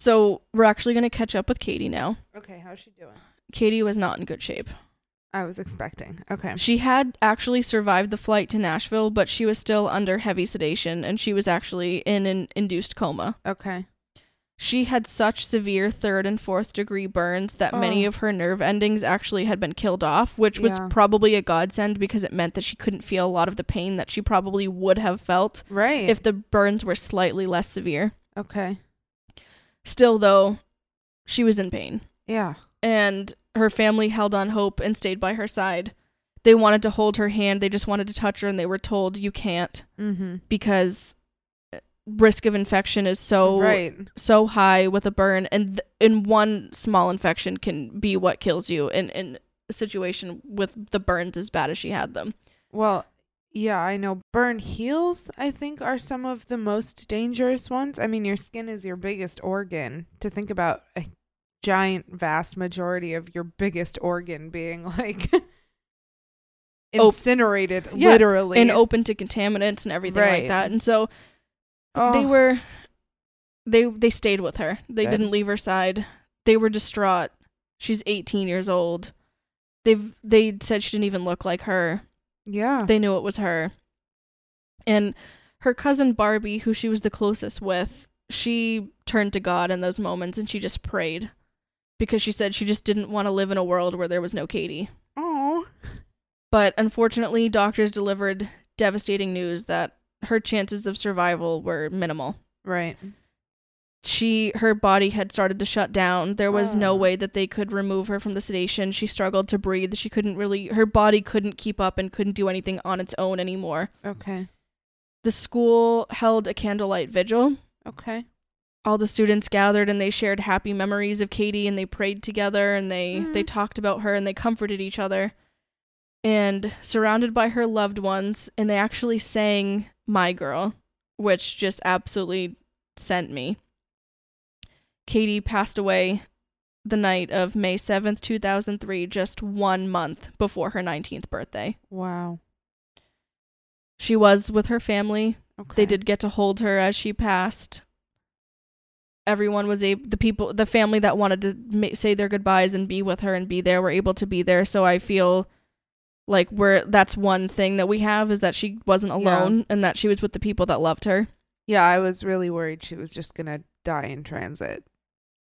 So we're actually going to catch up with Katie now.
Okay, how's she doing?
Katie was not in good shape.
I was expecting. Okay.
She had actually survived the flight to Nashville, but she was still under heavy sedation and she was actually in an induced coma.
Okay.
She had such severe third and fourth degree burns that many
Oh.
of her nerve endings actually had been killed off, which was
Yeah.
probably a godsend because it meant that she couldn't feel a lot of the pain that she probably would have felt
Right.
if the burns were slightly less severe.
okay.
Still, though, she was in pain.
Yeah.
And her family held on hope and stayed by her side. They wanted to hold her hand, they just wanted to touch her, and they were told you can't
Mm-hmm.
because uh, risk of infection is so
right.
so high with a burn, and th- in one small infection can be what kills you. In in a situation with the burns as bad as she had them.
Well, yeah, I know burn heels, I think, are some of the most dangerous ones. I mean, your skin is your biggest organ. To think about giant, vast majority of your biggest organ being like
Op-
incinerated,
Yeah,
literally.
and open to contaminants and everything like that. And so
Oh,
they were they they stayed with her. They
Good.
didn't leave her side. They were distraught. She's 18 years old. They've they said she didn't even look like her.
Yeah.
They knew it was her. And her cousin Barbie, who she was the closest with, she turned to God in those moments and she just prayed because she said she just didn't want to live in a world where there was no Katie.
oh.
But unfortunately, doctors delivered devastating news that her chances of survival were minimal.
Right.
she her body had started to shut down there was no
Oh.
way that they could remove her from the sedation she struggled to breathe she couldn't really her body couldn't keep up and couldn't do anything on its own anymore
Okay.
the school held a candlelight vigil
Okay.
All the students gathered and they shared happy memories of Katie and they prayed together and they they
Mhm.
talked about her and they comforted each other and surrounded by her loved ones and they actually sang my girl which just absolutely sent me Katie passed away the night of May 7th 2003 just 1 month before her 19th birthday
Wow.
she was with her family
Okay.
they did get to hold her as she passed. Everyone was able, the people, the family that wanted to ma- say their goodbyes and be with her and be there were able to be there. So I feel like we're, that's one thing that we have is that she wasn't
Yeah.
alone and that she was with the people that loved her.
Yeah, I was really worried she was just gonna die in transit.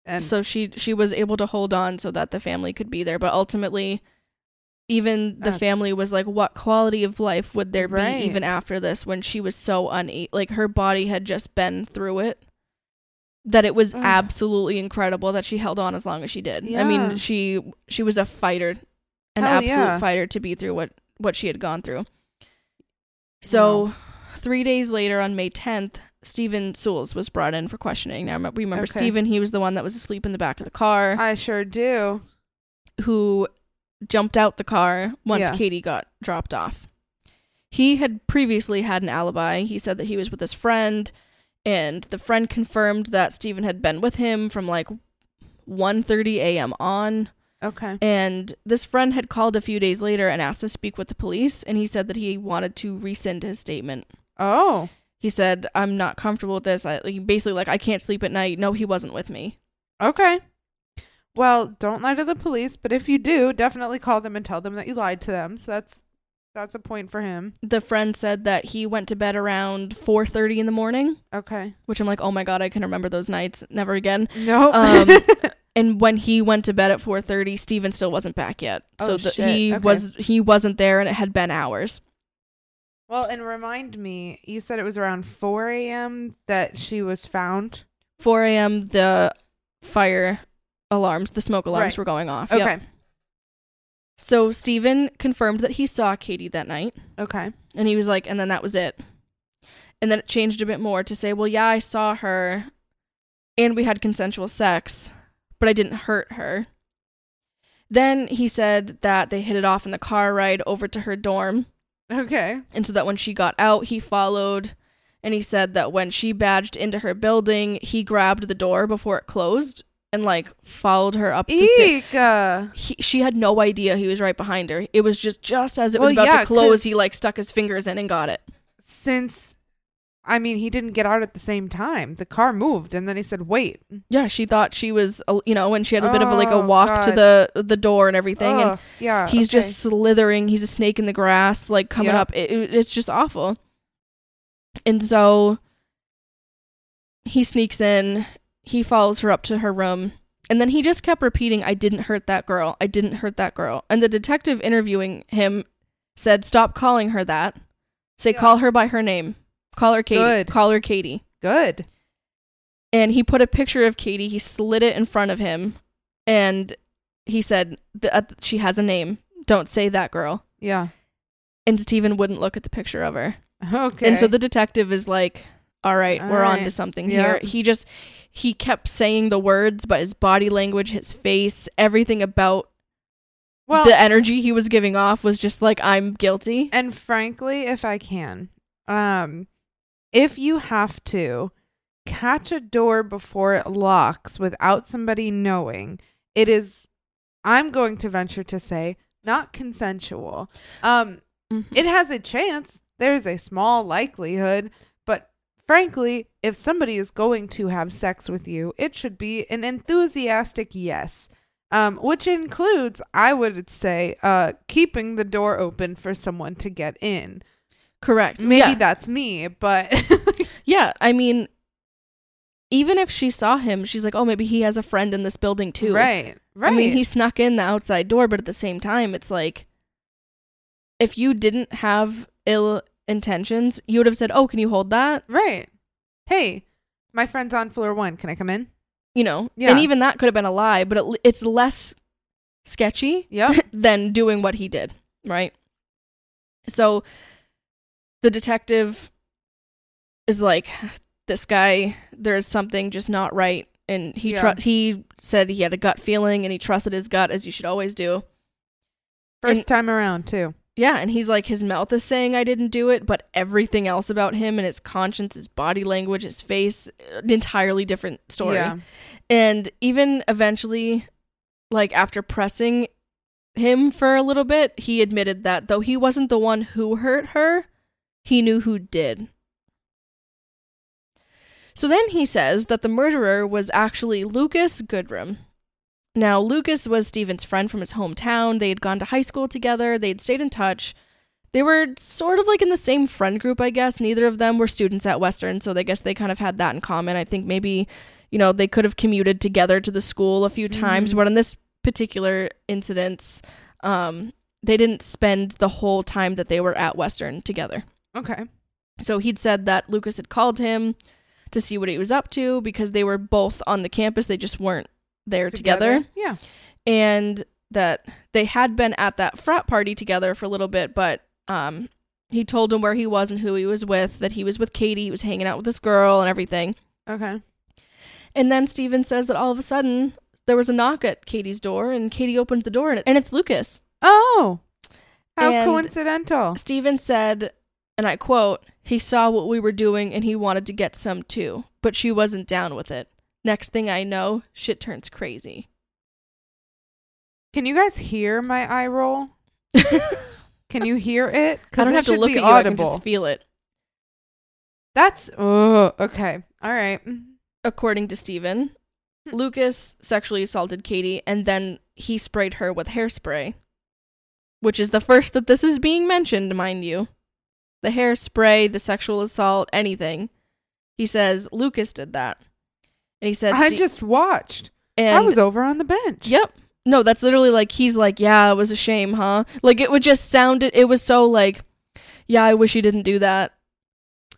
And
so she, she was able to hold on so that the family could be there. But ultimately, even the family was like, what quality of life would there
Right.
be even after this when she was so una- like her body had just been through it that it was
Ugh.
absolutely incredible that she held on as long as she did. I mean, she she was a fighter, an
Hell
absolute
yeah.
fighter to be through what what she had gone through. So,
Wow.
3 days later on May 10th, Stephen Soules was brought in for questioning. Now, we remember
Okay.
Stephen, he was the one that was asleep in the back of the car
I sure do.
who jumped out the car once
Yeah.
Katie got dropped off. He had previously had an alibi. He said that he was with his friend, and the friend confirmed that Stephen had been with him from like 1:30 a.m. on.
Okay.
And this friend had called a few days later and asked to speak with the police, and he said that he wanted to rescind his statement.
Oh.
He said, "I'm not comfortable with this. I like, basically like I can't sleep at night. No, he wasn't with me."
Okay. Well, don't lie to the police, but if you do, definitely call them and tell them that you lied to them. So that's that's a point for him.
The friend said that he went to bed around 4:30 in the morning.
Okay.
which I'm like, oh my god, I can remember those nights. Never again.
Nope.
Um, And when he went to bed at 4:30, Stephen still wasn't back yet. so
Oh,
the,
shit.
he
Okay.
was he wasn't there, and it had been hours.
well, and remind me, you said it was around 4 a.m. that she was found.
4 a.m. the fire alarms, the smoke alarms
Right.
were going off.
Okay.
Yep. So Stephen confirmed that he saw Katie that night.
Okay.
And he was like, and then that was it. And then it changed a bit more to say, well, yeah, I saw her and we had consensual sex, but I didn't hurt her. Then he said that they hit it off in the car ride over to her dorm.
Okay.
And so that when she got out, he followed. And he said that when she badged into her building, he grabbed the door before it closed and like followed her up the stairs. He, she had no idea he was right behind her. It was just just as it was
Well,
about
yeah,
to close, he like stuck his fingers in and got it.
Since, I mean, he didn't get out at the same time. The car moved, and then he said, "Wait."
Yeah, she thought she was, uh, you know, when she had a bit of a, like a
Oh,
walk to the the door and everything, and
yeah.
he's
okay.
just slithering. He's a snake in the grass, like coming
Yep.
up. It, it- it's just awful. And so he sneaks in. He follows her up to her room, and then he just kept repeating, "I didn't hurt that girl. I didn't hurt that girl." And the detective interviewing him said, "Stop calling her that. Say
Yeah.
call her by her name. Call her Katie.
Good.
Call her Katie."
good.
and he put a picture of Katie. He slid it in front of him, and he said, uh, "She has a name. Don't say that girl."
Yeah.
And Stephen wouldn't look at the picture of her,
Okay.
and so the detective is like, "All right,
All
we're on to something
Yeah.
here." He just he kept saying the words, but his body language, his face, everything about
well,
the energy he was giving off was just like, "I'm guilty."
and frankly, if I can, um, if you have to catch a door before it locks without somebody knowing, it is. I'm going to venture to say not consensual. Um,
Mhm.
it has a chance. There's a small likelihood, frankly, if somebody is going to have sex with you, it should be an enthusiastic yes. Um, which includes, I would say, uh, keeping the door open for someone to get in.
Correct.
Maybe
yeah.
that's me, but
Yeah, I mean, even if she saw him, she's like, "Oh, maybe he has a friend in this building too."
right, right.
I mean, he snuck in the outside door, but at the same time, it's like if you didn't have ill intentions, you would have said, "Oh, can you hold that?"
right. Hey, my friend's on floor one. Can I come in?
You know,
Yeah.
and even that could have been a lie, but it, it's less sketchy
Yep.
than doing what he did, right? So the detective is like, "This guy, there's something just not right." And he
Yeah.
tru- he said he had a gut feeling, and he trusted his gut, as you should always do.
First
And-
time around too.
Yeah, and he's like his mouth is saying I didn't do it, but everything else about him and his conscience, his body language, his face, an entirely different story.
Yeah.
And even eventually like after pressing him for a little bit, he admitted that though he wasn't the one who hurt her, he knew who did. So then he says that the murderer was actually Lucas Goodrum. Now, Lucas was Steven's friend from his hometown. They had gone to high school together, they had stayed in touch. They were sort of like in the same friend group, I guess. Neither of them were students at Western, so I guess they kind of had that in common. I think maybe, you know, they could have commuted together to the school a few times,
Mhm.
but in this particular incident, um, they didn't spend the whole time that they were at Western together.
Okay.
So he'd said that Lucas had called him to see what he was up to because they were both on the campus. They just weren't there together.
Yeah.
And that they had been at that frat party together for a little bit, but um, he told him where he was and who he was with, that he was with Katie, he was hanging out with this girl and everything.
Okay.
And then Stephen says that all of a sudden there was a knock at Katie's door and Katie opened the door and, and it's Lucas.
Oh. How
And-
coincidental.
Stephen said, and I quote, he saw what we were doing and he wanted to get some too, but she wasn't down with it. Next thing I know, shit turns crazy.
Can you guys hear my eye roll? Can you hear it?
I don't
it
have to look at you, I can just feel it.
That's oh okay. All right.
According to Stephen,
Hmm.
Lucas sexually assaulted Katie and then he sprayed her with hairspray. Which is the first that this is being mentioned, mind you. The hairspray, the sexual assault, anything. He says Lucas did that. And he said
I just watched.
and
I was over on the bench.
Yep. No, that's literally like he's like, yeah, it was a shame, huh? Like it would just sound it was so like, yeah, I wish he didn't do that.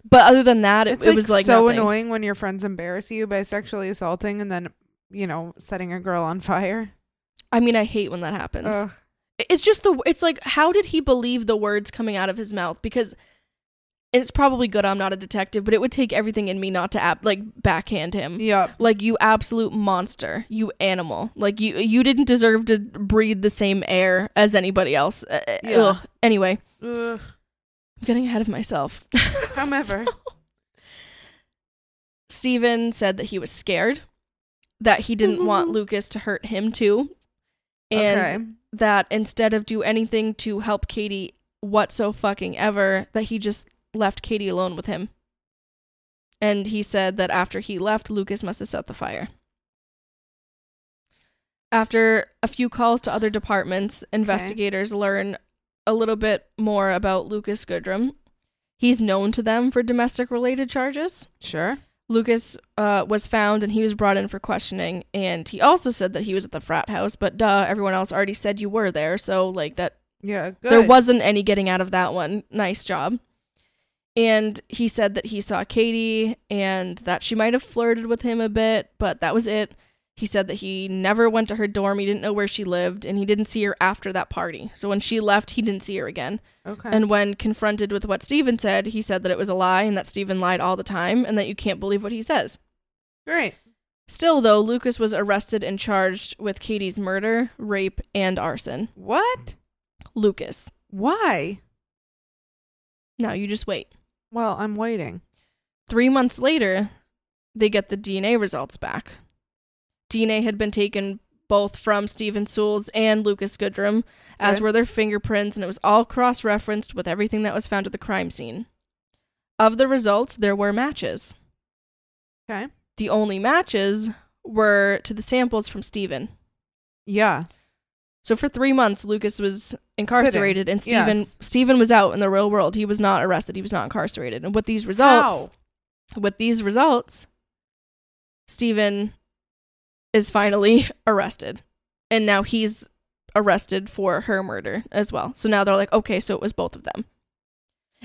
But other than that, it, it
like
was like
so
nothing.
annoying when your friends embarrass you by sexually assaulting and then, you know, setting a girl on fire.
I mean, I hate when that happens.
Ugh.
it's just the it's like how did he believe the words coming out of his mouth because it's probably good I'm not a detective, but it would take everything in me not to ab- like backhand him.
Yep.
Like you absolute monster, you animal. Like you you didn't deserve to breathe the same air as anybody else. Uh, uh,
Yeah.
ugh. Anyway,
Ugh.
I'm getting ahead of myself.
However.
Stephen said that he was scared, that he didn't want Lucas to hurt him too, and
okay.
that instead of do anything to help Katie what so fucking ever, that he just left Katie alone with him. And he said that after he left, Lucas must have set the fire. After a few calls to other departments, investigators learn a little bit more about Lucas Goodrum. He's known to them for domestic related charges.
Sure.
Lucas uh, was found and he was brought in for questioning. And he also said that he was at the frat house, but duh, everyone else already said you were there. So, like, that
Yeah. Good.
there wasn't any getting out of that one. Nice job. And he said that he saw Katie and that she might have flirted with him a bit, but that was it. He said that he never went to her dorm. He didn't know where she lived, and he didn't see her after that party. So when she left, he didn't see her again.
Okay.
And when confronted with what Stephen said, he said that it was a lie and that Stephen lied all the time and that you can't believe what he says.
Great.
Still, though, Lucas was arrested and charged with Katie's murder, rape, and arson.
What?
Lucas.
Why?
Now you just wait.
Well, I'm waiting.
Three months later, they get the DNA results back. DNA had been taken both from Stephen Soules and Lucas Goodrum, as
Good.
were their fingerprints, and it was all cross referenced with everything that was found at the crime scene. Of the results, there were matches.
Okay.
The only matches were to the samples from Stephen.
Yeah.
So for three months, Lucas was incarcerated, and Stephen
Yes.
Stephen was out in the real world. He was not arrested. He was not incarcerated. And with these results, with these results, Stephen is finally arrested. And now he's arrested for her murder as well. So now they're like, okay, so it was both of them.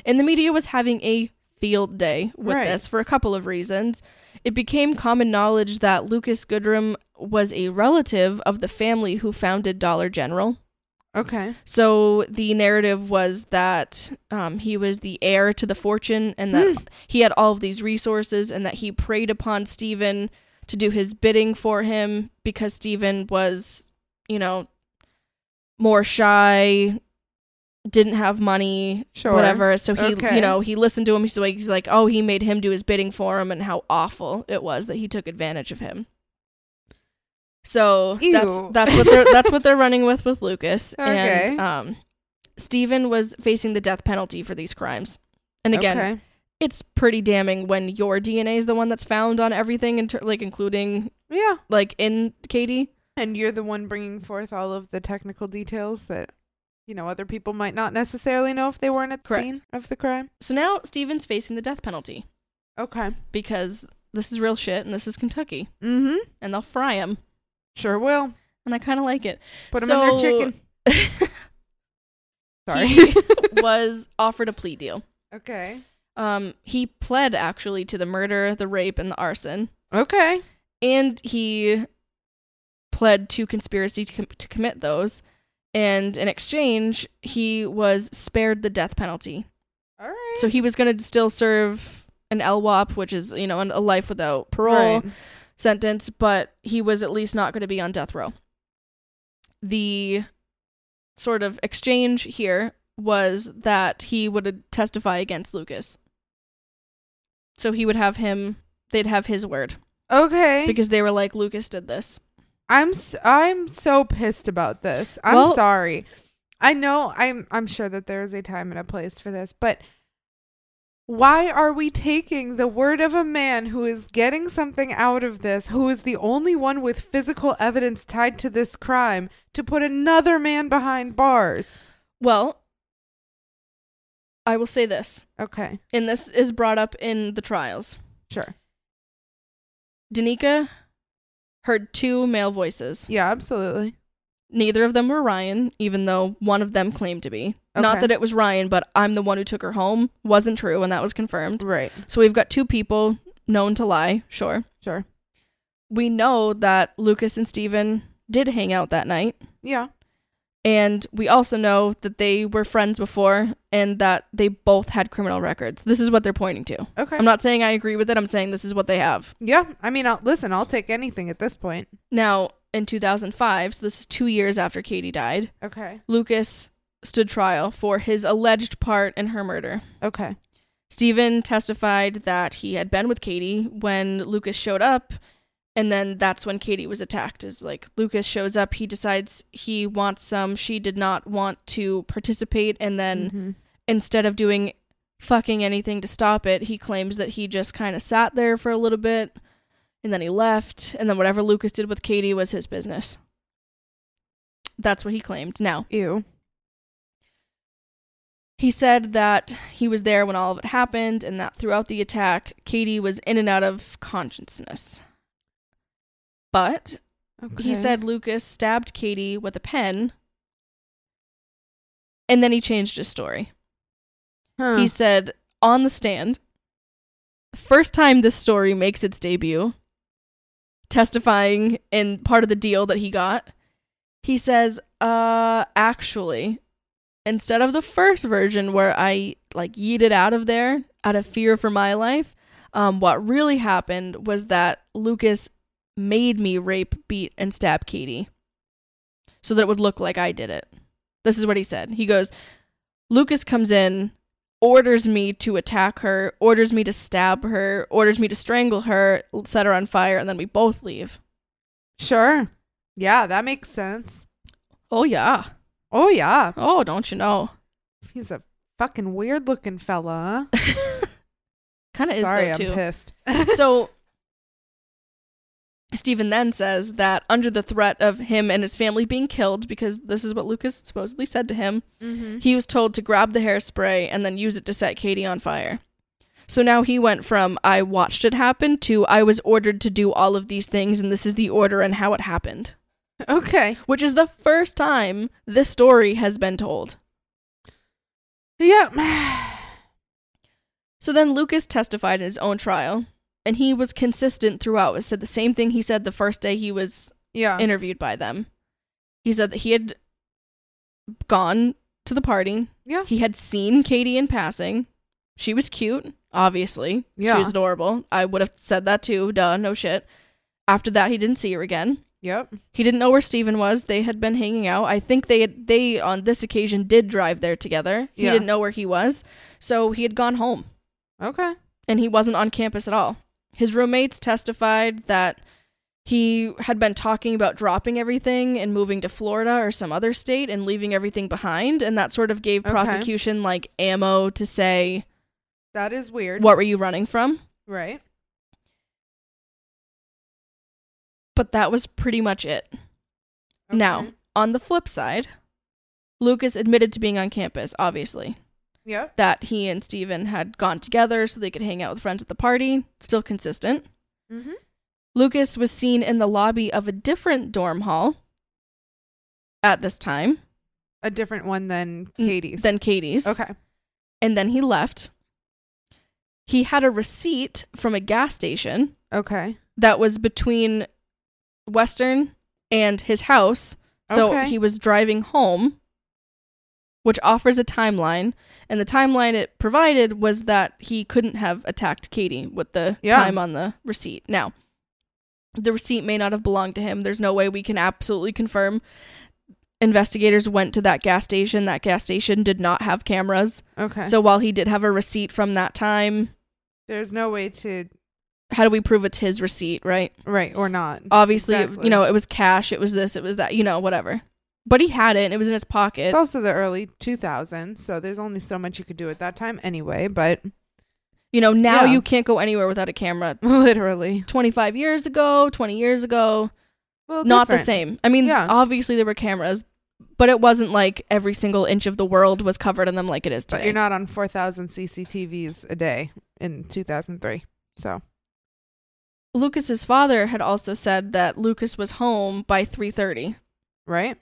And the media was having a field day with
Right.
this for a couple of reasons. It became common knowledge that Lucas Goodrum was a relative of the family who founded Dollar General.
Okay.
So the narrative was that um, he was the heir to the fortune and that he had all of these resources and that he preyed upon Stephen to do his bidding for him because Stephen was, you know, more shy, didn't have money,
Sure.
whatever. So he,
Okay.
you know, he listened to him. He's like, he's like, oh, he made him do his bidding for him and how awful it was that he took advantage of him. So that's
Ew.
that's what they're that's what they're running with with Lucas.
Okay.
And um, Stephen was facing the death penalty for these crimes. And again,
Okay.
it's pretty damning when your DNA is the one that's found on everything, inter- like including
Yeah.
like in Katie.
And you're the one bringing forth all of the technical details that, you know, other people might not necessarily know if they weren't at the
Correct.
scene of the crime.
So now Stephen's facing the death penalty
Okay.
because this is real shit and this is Kentucky
Mm-hmm.
and they'll fry him.
Sure will.
And I kind of like it.
Put them in their
So-
chicken. Sorry.
he was offered a plea deal.
okay.
Um, he pled actually to the murder, the rape, and the arson,
Okay.
and he pled to conspiracy to, com- to commit those. And in exchange, he was spared the death penalty.
All right.
So he was going to still serve an LWAP, which is you know an- a life without parole
Right.
sentence, but he was at least not going to be on death row. The sort of exchange here was that he would testify against Lucas. So he would have him, they'd have his word
Okay.
because they were like, Lucas did this.
I'm s- I'm so pissed about this. I'm
Well-
sorry. I know I'm I'm sure that there is a time and a place for this, but why are we taking the word of a man who is getting something out of this, who is the only one with physical evidence tied to this crime, to put another man behind bars?
Well, I will say this,
Okay,
and this is brought up in the trials.
sure.
Danica heard two male voices.
Yeah, absolutely.
Neither of them were Ryan, even though one of them claimed to be. Not that it was Ryan, but I'm the one who took her home. Wasn't true, and that was confirmed.
Right.
So we've got two people known to lie, sure.
Sure.
We know that Lucas and Stephen did hang out that night.
Yeah.
And we also know that they were friends before and that they both had criminal records. This is what they're pointing to.
Okay.
I'm not saying I agree with it. I'm saying this is what they have.
yeah. I mean, I'll, listen, I'll take anything at this point.
Now, in 2005, so this is two years after Katie died,
Okay.
Lucas stood trial for his alleged part in her murder.
Okay.
Stephen testified that he had been with Katie when Lucas showed up, and then that's when Katie was attacked. Is like Lucas shows up, he decides he wants some, she did not want to participate, and then
Mhm.
instead of doing fucking anything to stop it, he claims that he just kind of sat there for a little bit and then he left, and then whatever Lucas did with Katie was his business. That's what he claimed. Now,
Ew.
he said that he was there when all of it happened and that throughout the attack, Katie was in and out of consciousness. But
Okay.
he said Lucas stabbed Katie with a pen and then he changed his story.
Huh.
He said on the stand, first time this story makes its debut, testifying in part of the deal that he got, he says, uh, actually, instead of the first version where I like yeeted out of there out of fear for my life, um, what really happened was that Lucas made me rape, beat, and stab Katie so that it would look like I did it. This is what he said. He goes, Lucas comes in, orders me to attack her, orders me to stab her, orders me to strangle her, set her on fire, and then we both leave.
Sure. Yeah, that makes sense.
Oh, yeah.
Oh, yeah.
Oh, don't you know?
He's a fucking weird looking fella,
kind of is
Sorry,
though,
I'm
too.
pissed.
so Stephen then says that under the threat of him and his family being killed, because this is what Lucas supposedly said to him,
mm-hmm.
he was told to grab the hairspray and then use it to set Katie on fire. So now he went from I watched it happen to I was ordered to do all of these things and this is the order and how it happened,
Okay.
which is the first time this story has been told.
Yeah.
So then Lucas testified in his own trial and he was consistent throughout. It said the same thing he said the first day he was
yeah.
interviewed by them. He said that he had gone to the party.
Yeah.
He had seen Katie in passing. She was cute, obviously.
Yeah.
She was adorable. I would have said that too. Duh, no shit. After that, he didn't see her again.
Yep.
He didn't know where Stephen was. They had been hanging out. I think they had, they on this occasion did drive there together. He
Yeah.
didn't know where he was. So he had gone home
Okay.
and he wasn't on campus at all. His roommates testified that he had been talking about dropping everything and moving to Florida or some other state and leaving everything behind, and that sort of gave
Okay.
prosecution like ammo to say,
That is weird.
"What were you running from?"
Right.
But that was pretty much it. Now, on the flip side, Lucas admitted to being on campus, obviously.
Yep.
That he and Stephen had gone together so they could hang out with friends at the party, still consistent.
Mm-hmm.
Lucas was seen in the lobby of a different dorm hall at this time
A different one than Katie's.
than Katie's.
okay.
And then he left. He had a receipt from a gas station
Okay.
that was between Western and his house. So
Okay.
he was driving home, which offers a timeline. And the timeline it provided was that he couldn't have attacked Katie with the
Yeah.
time on the receipt. Now, the receipt may not have belonged to him. There's no way we can absolutely confirm. Investigators went to that gas station. That gas station did not have cameras.
Okay.
So while he did have a receipt from that time,
there's no way to
how do we prove it's his receipt, right?
right or not.
Obviously,
Exactly.
you know, it was cash, it was this, it was that, you know, whatever. But he had it and it was in his pocket.
It's also the early 2000s, so there's only so much you could do at that time anyway, but
you know, now
Yeah.
you can't go anywhere without a camera.
literally.
25 years ago, 20 years ago,
Well,
not the same. I mean,
Yeah.
obviously there were cameras, but it wasn't like every single inch of the world was covered in them like it is
But
today.
you're not on 4,000 CCTVs a day in 2003. So,
Lucas's father had also said that Lucas was home by 3:30.
right?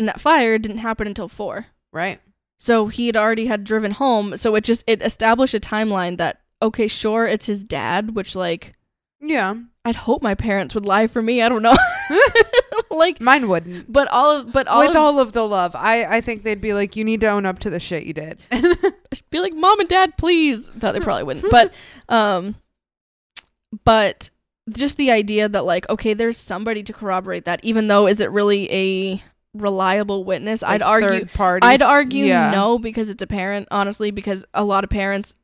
And that fire didn't happen until 4.
Right.
So he had already had driven home, so it just it established a timeline that okay, sure, it's his dad, which like
Yeah.
I'd hope my parents would lie for me. I don't know. like
Mine wouldn't.
but all of but all
With
of,
all of the love, I I think they'd be like, you need to own up to the shit you did.
be like mom and dad please that they probably wouldn't but um but just the idea that like okay there's somebody to corroborate that even though is it really a reliable witness i'd argue
parties.
i'd argue
yeah.
no because it's a parent honestly because a lot of parents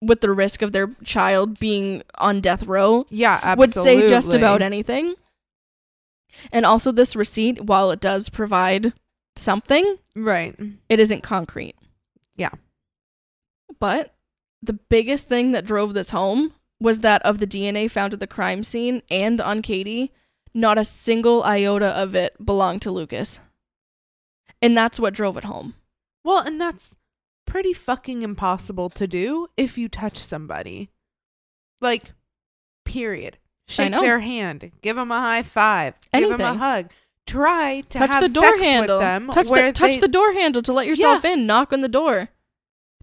with the risk of their child being on death row
Yeah,
would say just about anything and also this receipt while it does provide something
Right.
it isn't concrete.
Yeah.
But the biggest thing that drove this home was that of the DNA found at the crime scene and on Katie, not a single iota of it belonged to Lucas. And that's what drove it home.
Well, and that's pretty fucking impossible to do if you touch somebody. Like, period. Shake their hand, give them a high five, give them a hug. Try to
touch
have
the door
sex
handle.
with them.
touch the touch
they
the door handle to let yourself in. Knock on the door.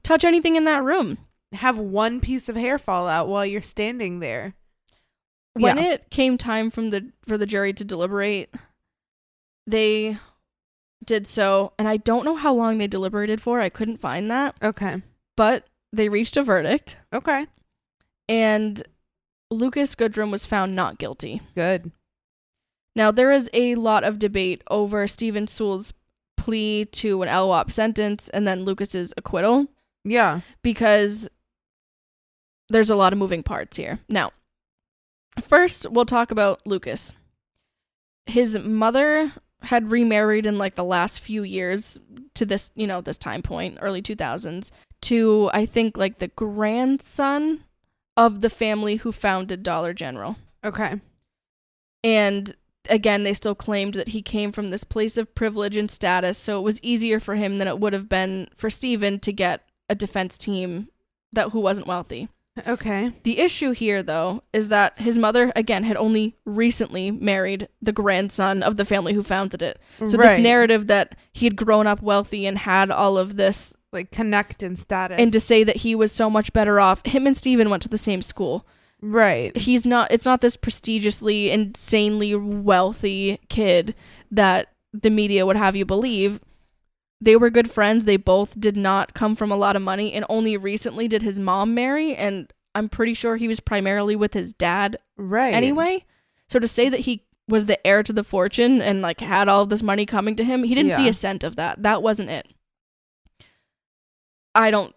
Touch anything in that room.
have one piece of hair fall out while you're standing there.
When
Yeah.
it came time from the for the jury to deliberate, they did so, and I don't know how long they deliberated for. I couldn't find that.
Okay.
but they reached a verdict
Okay.
and Lucas Goodrum was found not guilty.
Good.
Now there is a lot of debate over Stephen Soules' plea to an LWAP sentence and then Lucas's acquittal
Yeah.
because there's a lot of moving parts here. Now, first we'll talk about Lucas. His mother had remarried in like the last few years to this, you know, this time point, early 2000s, to I think like the grandson of the family who founded Dollar General.
Okay.
And again, they still claimed that he came from this place of privilege and status, so it was easier for him than it would have been for Stephen to get a defense team that who wasn't wealthy.
Okay.
The issue here though is that his mother again had only recently married the grandson of the family who founded it. So
right.
this narrative that he had grown up wealthy and had all of this
like connect and status.
and to say that he was so much better off him and Stephen went to the same school.
right.
he's not it's not this prestigiously insanely wealthy kid that the media would have you believe they were good friends. They both did not come from a lot of money and only recently did his mom marry and i'm pretty sure he was primarily with his dad
Right.
anyway. So to say that he was the heir to the fortune and like had all of this money coming to him he didn't see a cent of that. That wasn't it. I don't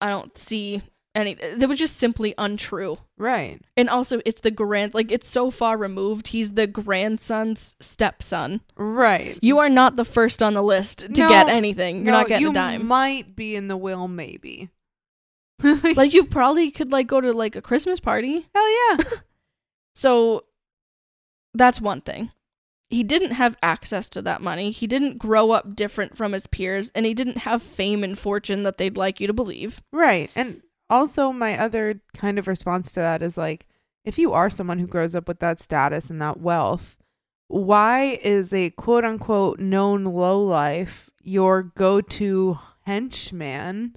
i don't see any that was just simply untrue
Right.
and also, it's the grand, like, it's so far removed. He's the grandson's stepson.
Right.
You are not the first on the list to
No,
get anything. You're
no,
not getting
you
a dime.
might be in the will, maybe.
like, you probably could, like, go to, like, a Christmas party.
Hell yeah.
So, that's one thing. He didn't have access to that money. He didn't grow up different from his peers, and he didn't have fame and fortune that they'd like you to believe.
Right. And also, my other kind of response to that is like, if you are someone who grows up with that status and that wealth, why is a quote unquote known lowlife your go to henchman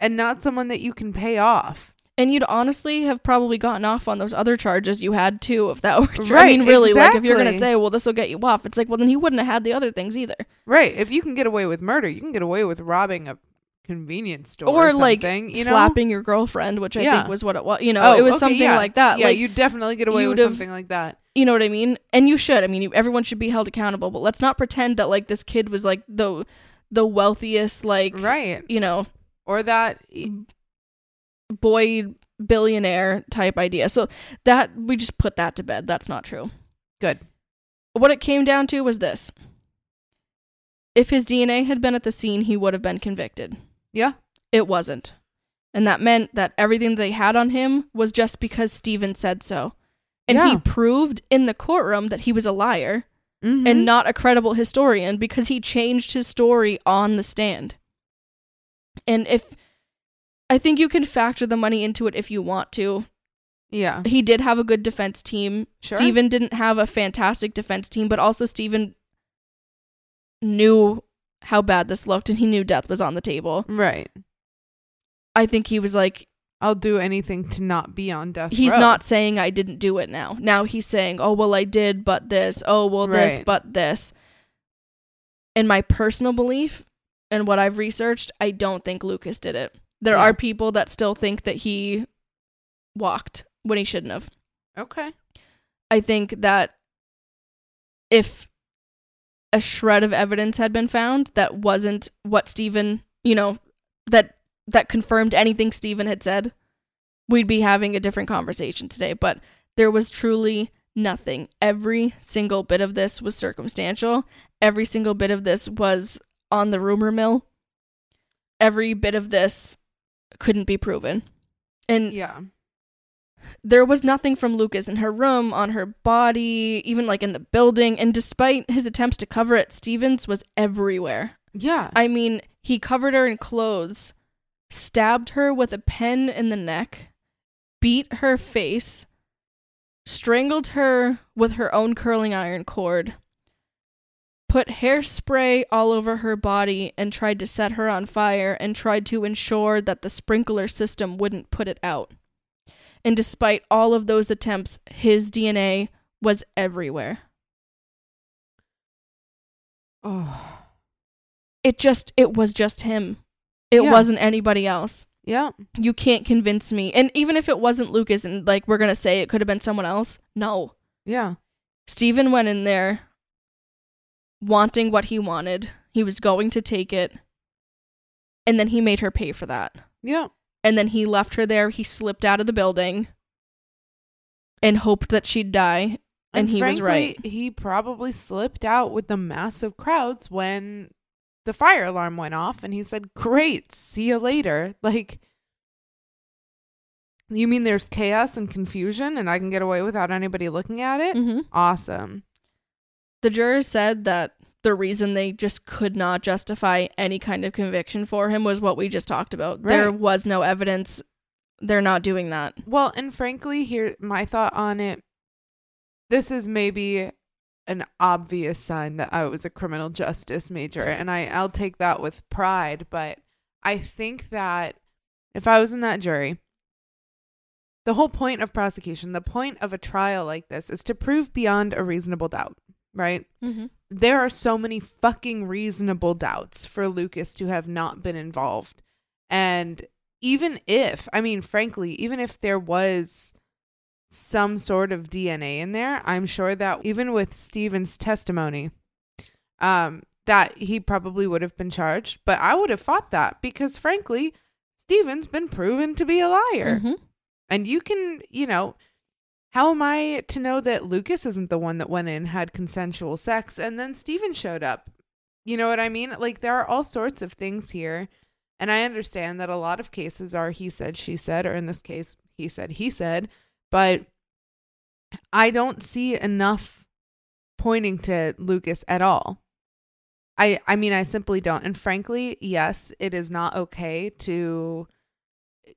and not someone that you can pay off?
And you'd honestly have probably gotten off on those other charges you had too if that were true.
Right, I
mean, really, like if you're gonna say, "Well, this will get you off," it's like, well, then he wouldn't have had the other things either,
Right. If you can get away with murder, you can get away with robbing a convenience store
or,
or,
like
you know?
slapping your girlfriend, which I
Yeah.
think was what it was. You know,
Oh,
it was
okay,
something
yeah.
like that.
Yeah,
like
you definitely get away with something like that.
you know what I mean? And you should. I mean, you, everyone should be held accountable. But let's not pretend that like this kid was like the the wealthiest, like
Right.
you know,
Or that
boy billionaire type idea. So that we just put that to bed. That's not true.
good.
What it came down to was this. If his DNA had been at the scene, he would have been convicted.
Yeah.
It wasn't. And that meant that everything they had on him was just because Stephen said so. And he proved in the courtroom that he was a liar
Mhm.
and not a credible historian because he changed his story on the stand. And if I think you can factor the money into it if you want to.
yeah.
He did have a good defense team.
Sure.
Stephen didn't have a fantastic defense team, but also Stephen knew how bad this looked and he knew death was on the table.
Right.
I think he was like,
I'll do anything to not be on death
he's
row.
not saying I didn't do it now. Now he's saying, oh, well, I did, but this. Oh, well, this, but this. In my personal belief and what I've researched, I don't think Lucas did it. There
Yeah.
are people that still think that he walked when he shouldn't have.
Okay.
I think that if a shred of evidence had been found that wasn't what Stephen, you know, that that confirmed anything Stephen had said, we'd be having a different conversation today. But there was truly nothing. Every single bit of this was circumstantial. Every single bit of this was on the rumor mill. Every bit of this couldn't be proven. And
Yeah.
There was nothing from Lucas in her room, on her body, even like in the building. And despite his attempts to cover it, Stephens was everywhere.
Yeah.
I mean, he covered her in clothes, stabbed her with a pen in the neck, beat her face, strangled her with her own curling iron cord, put hairspray all over her body, and tried to set her on fire and tried to ensure that the sprinkler system wouldn't put it out. And despite all of those attempts, his DNA was everywhere.
oh.
It just, it was just him. It
Yeah.
wasn't anybody else.
Yeah.
You can't convince me. And even if it wasn't Lucas and like we're going to say it could have been someone else, no.
Yeah.
Stephen went in there wanting what he wanted. He was going to take it. And then he made her pay for that.
Yeah.
And then he left her there. He slipped out of the building and hoped that she'd die. And he was right.
He probably slipped out with the massive crowds when the fire alarm went off and he said, Great, see you later. Like, you mean there's chaos and confusion and I can get away without anybody looking at it?
hmm
Awesome.
The jurors said that the reason they just could not justify any kind of conviction for him was what we just talked about. There was no evidence. They're not doing that.
Well, and frankly, here my thought on it. This is maybe an obvious sign that I was a criminal justice major, and I I'll take that with pride. But I think that if I was in that jury, the whole point of prosecution, the point of a trial like this, is to prove beyond a reasonable doubt, right?
Mm-hmm.
There are so many fucking reasonable doubts for Lucas to have not been involved. And even if, I mean, frankly, even if there was some sort of DNA in there, I'm sure that even with Stephen's testimony, um, that he probably would have been charged. But I would have fought that because, frankly, Stephen's been proven to be a liar.
Mm-hmm.
And you can, you know, how am I to know that Lucas isn't the one that went in, had consensual sex, and then Stephen showed up? You know what I mean? Like, there are all sorts of things here. And I understand that a lot of cases are he said, she said, or in this case, he said, he said. But I don't see enough pointing to Lucas at all. I I mean I simply don't. And frankly, yes, it is not okay to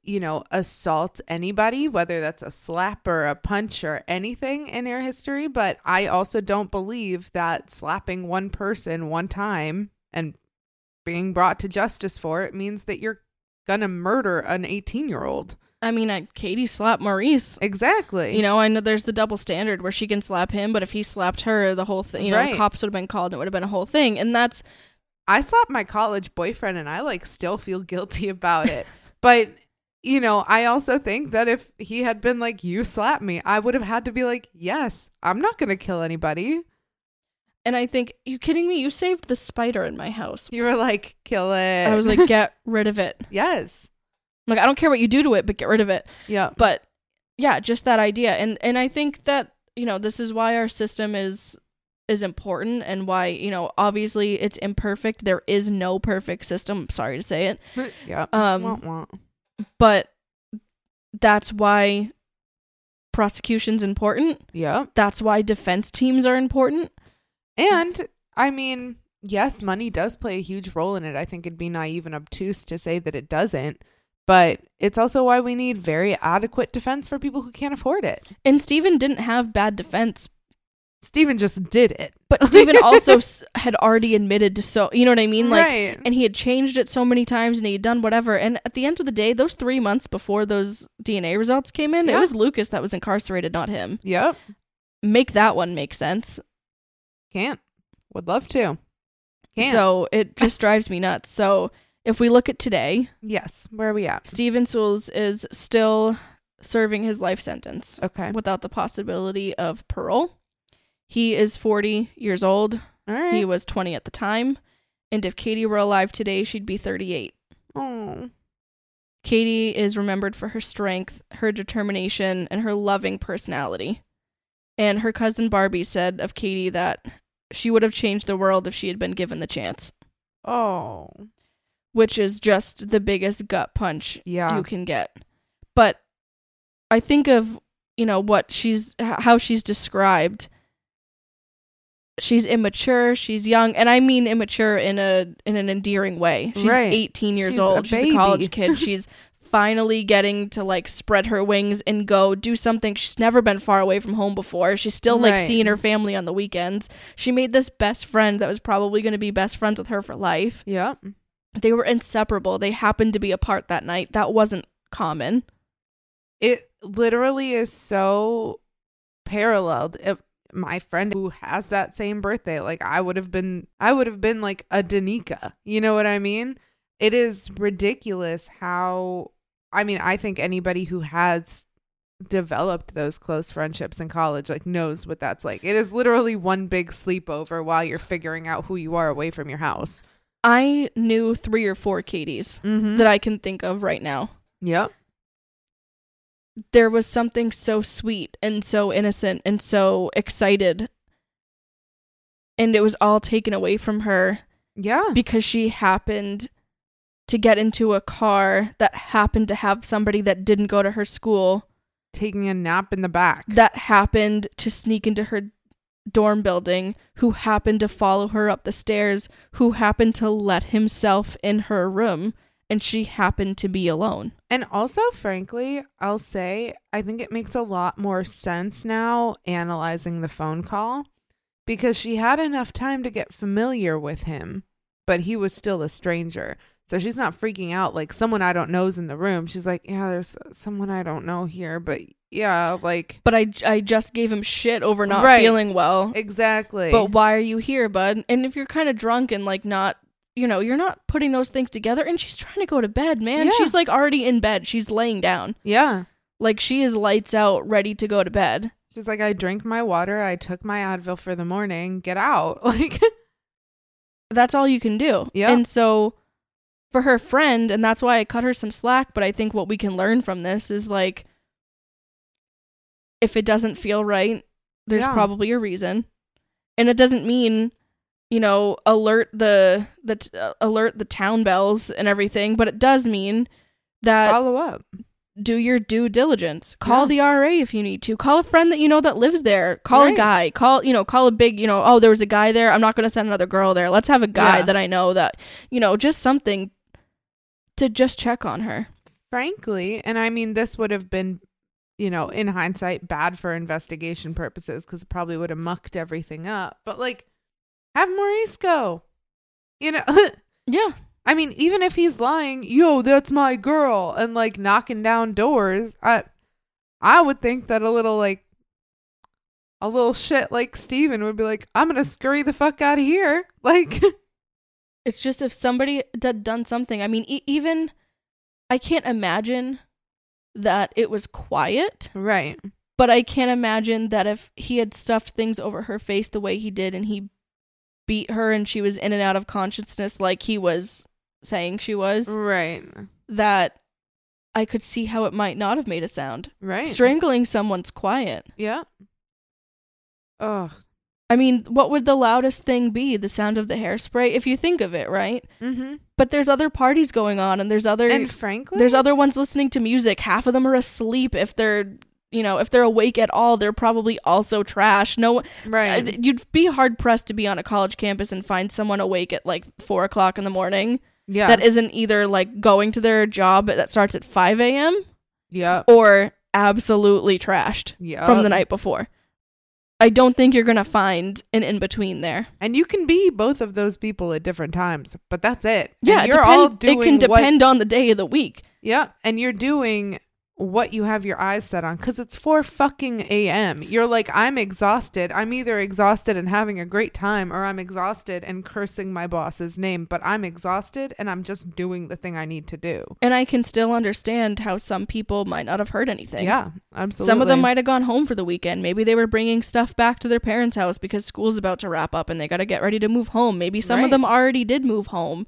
you know, assault anybody, whether that's a slap or a punch or anything in your history. But I also don't believe that slapping one person one time and being brought to justice for it means that you're gonna murder an 18 year old.
I mean, I, Katie slapped Maurice.
Exactly.
You know, I know there's the double standard where she can slap him, but if he slapped her, the whole thing, you know,
Right.
cops would have been called and it would have been a whole thing. And that's,
I slapped my college boyfriend and I like still feel guilty about it. but you know, I also think that if he had been like, you slapped me, I would have had to be like, yes, I'm not going to kill anybody.
and I think, you kidding me? You saved the spider in my house.
You were like, kill it.
I was like, get rid of it.
yes.
Like, I don't care what you do to it, but get rid of it.
Yeah.
But yeah, just that idea. And and I think that, you know, this is why our system is is important and why, you know, obviously it's imperfect. There is no perfect system. Sorry to say it.
yeah.
Um,
Wah, wah.
But that's why prosecution's important.
Yeah.
That's why defense teams are important.
And I mean, yes, money does play a huge role in it. I think it'd be naive and obtuse to say that it doesn't. But it's also why we need very adequate defense for people who can't afford it.
And Stephen didn't have bad defense
Stephen just did it.
But Stephen also s- had already admitted to so, you know what I mean? Like,
right.
and he had changed it so many times and he had done whatever. And at the end of the day, those three months before those DNA results came in,
Yeah.
it was Lucas that was incarcerated, not him.
Yep.
Make that one make sense.
Can't. Would love to. Can't.
So it just drives me nuts. So if we look at today,
yes. Where are we at?
Stephen Soules is still serving his life sentence
Okay.
without the possibility of parole. He is 40 years old.
All right.
He was 20 at the time. And if Katie were alive today, she'd be 38.
oh.
Katie is remembered for her strength, her determination, and her loving personality. And her cousin Barbie said of Katie that she would have changed the world if she had been given the chance,
Oh.
which is just the biggest gut punch
Yeah.
you can get. But I think of, you know, what she's how she's described. She's immature, she's young, and I mean immature in a in an endearing way. She's
Right.
18 years
She's a
old. she's
baby.
a college kid. She's finally getting to like spread her wings and go do something. She's never been far away from home before. She's still like
Right.
seeing her family on the weekends. She made this best friend that was probably going to be best friends with her for life.
Yep.
They were inseparable. They happened to be apart that night. That wasn't common.
It literally is so paralleled. My friend who has that same birthday, like I would have been, I would have been like a Danica. You know what I mean? It is ridiculous how. I mean, I think anybody who has developed those close friendships in college like knows what that's like. It is literally one big sleepover while you're figuring out who you are away from your house.
I knew three or four Katies
Mm-hmm.
that I can think of right now.
yep.
There was something so sweet and so innocent and so excited. And it was all taken away from her
Yeah.
because she happened to get into a car that happened to have somebody that didn't go to her school
Taking a nap in the back.
that happened to sneak into her dorm building, who happened to follow her up the stairs, who happened to let himself in her room, and she happened to be alone.
And also, frankly, I'll say I think it makes a lot more sense now analyzing the phone call because she had enough time to get familiar with him, but he was still a stranger. So she's not freaking out like someone I don't know is in the room. She's like, yeah, there's someone I don't know here, but yeah, like
But I, I just gave him shit over not
Right.
feeling well.
exactly.
But why are you here, bud? And if you're kind of drunk and like not, you know, you're not putting those things together, and she's trying to go to bed, man.
Yeah.
She's like already in bed. She's laying down.
yeah.
Like she is lights out, ready to go to bed.
She's like, I drank my water, I took my Advil for the morning, get out. Like
that's all you can do.
Yeah.
And so for her friend, and that's why I cut her some slack, but I think what we can learn from this is like if it doesn't feel right, there's
Yeah.
probably a reason. And it doesn't mean, you know, alert the the t- uh, alert the town bells and everything, but it does mean that
follow up.
do your due diligence. Call the RA if you need to. Call a friend that you know that lives there. Call a guy. Call, you know, call a big, you know, oh, there was a guy there. I'm not going to send another girl there. Let's have a guy
Yeah.
that I know that, you know, just something to just check on her.
frankly and i mean this would have been you know in hindsight bad for investigation purposes because it probably would have mucked everything up but like have maurice go you know
Yeah.
i mean even if he's lying yo that's my girl and like knocking down doors i i would think that a little like a little shit like Stephen would be like i'm gonna scurry the fuck out of here like
It's just if somebody had done something. I mean, e- even I can't imagine that it was quiet,
right
but I can't imagine that if he had stuffed things over her face the way he did and he beat her and she was in and out of consciousness like he was saying she was,
right
that I could see how it might not have made a sound.
right
Strangling someone's quiet.
yeah Ugh.
I mean, what would the loudest thing be? The sound of the hairspray, if you think of it, right?
mm-hmm.
But there's other parties going on, and there's other
and frankly
there's other ones listening to music. Half of them are asleep. If they're you know if they're awake at all, they're probably also trash. No,
right
uh, you'd be hard pressed to be on a college campus and find someone awake at like four o'clock in the morning
yeah
that isn't either like going to their job that starts at five a.m.
yeah
or absolutely trashed
yeah
from the night before. I don't think you're gonna find an in between there.
And you can be both of those people at different times, but that's it.
Yeah, it
you're
depend-
all doing
it can
what
depend on the day of the week.
Yeah, and you're doing what you have your eyes set on because it's 4 fucking a.m. You're like, I'm exhausted. I'm either exhausted and having a great time or I'm exhausted and cursing my boss's name, but I'm exhausted and I'm just doing the thing I need to do.
And I can still understand how some people might not have heard anything.
Yeah, absolutely.
Some of them might have gone home for the weekend. Maybe they were bringing stuff back to their parents' house because school's about to wrap up and they got to get ready to move home. Maybe some
Right.
of them already did move home.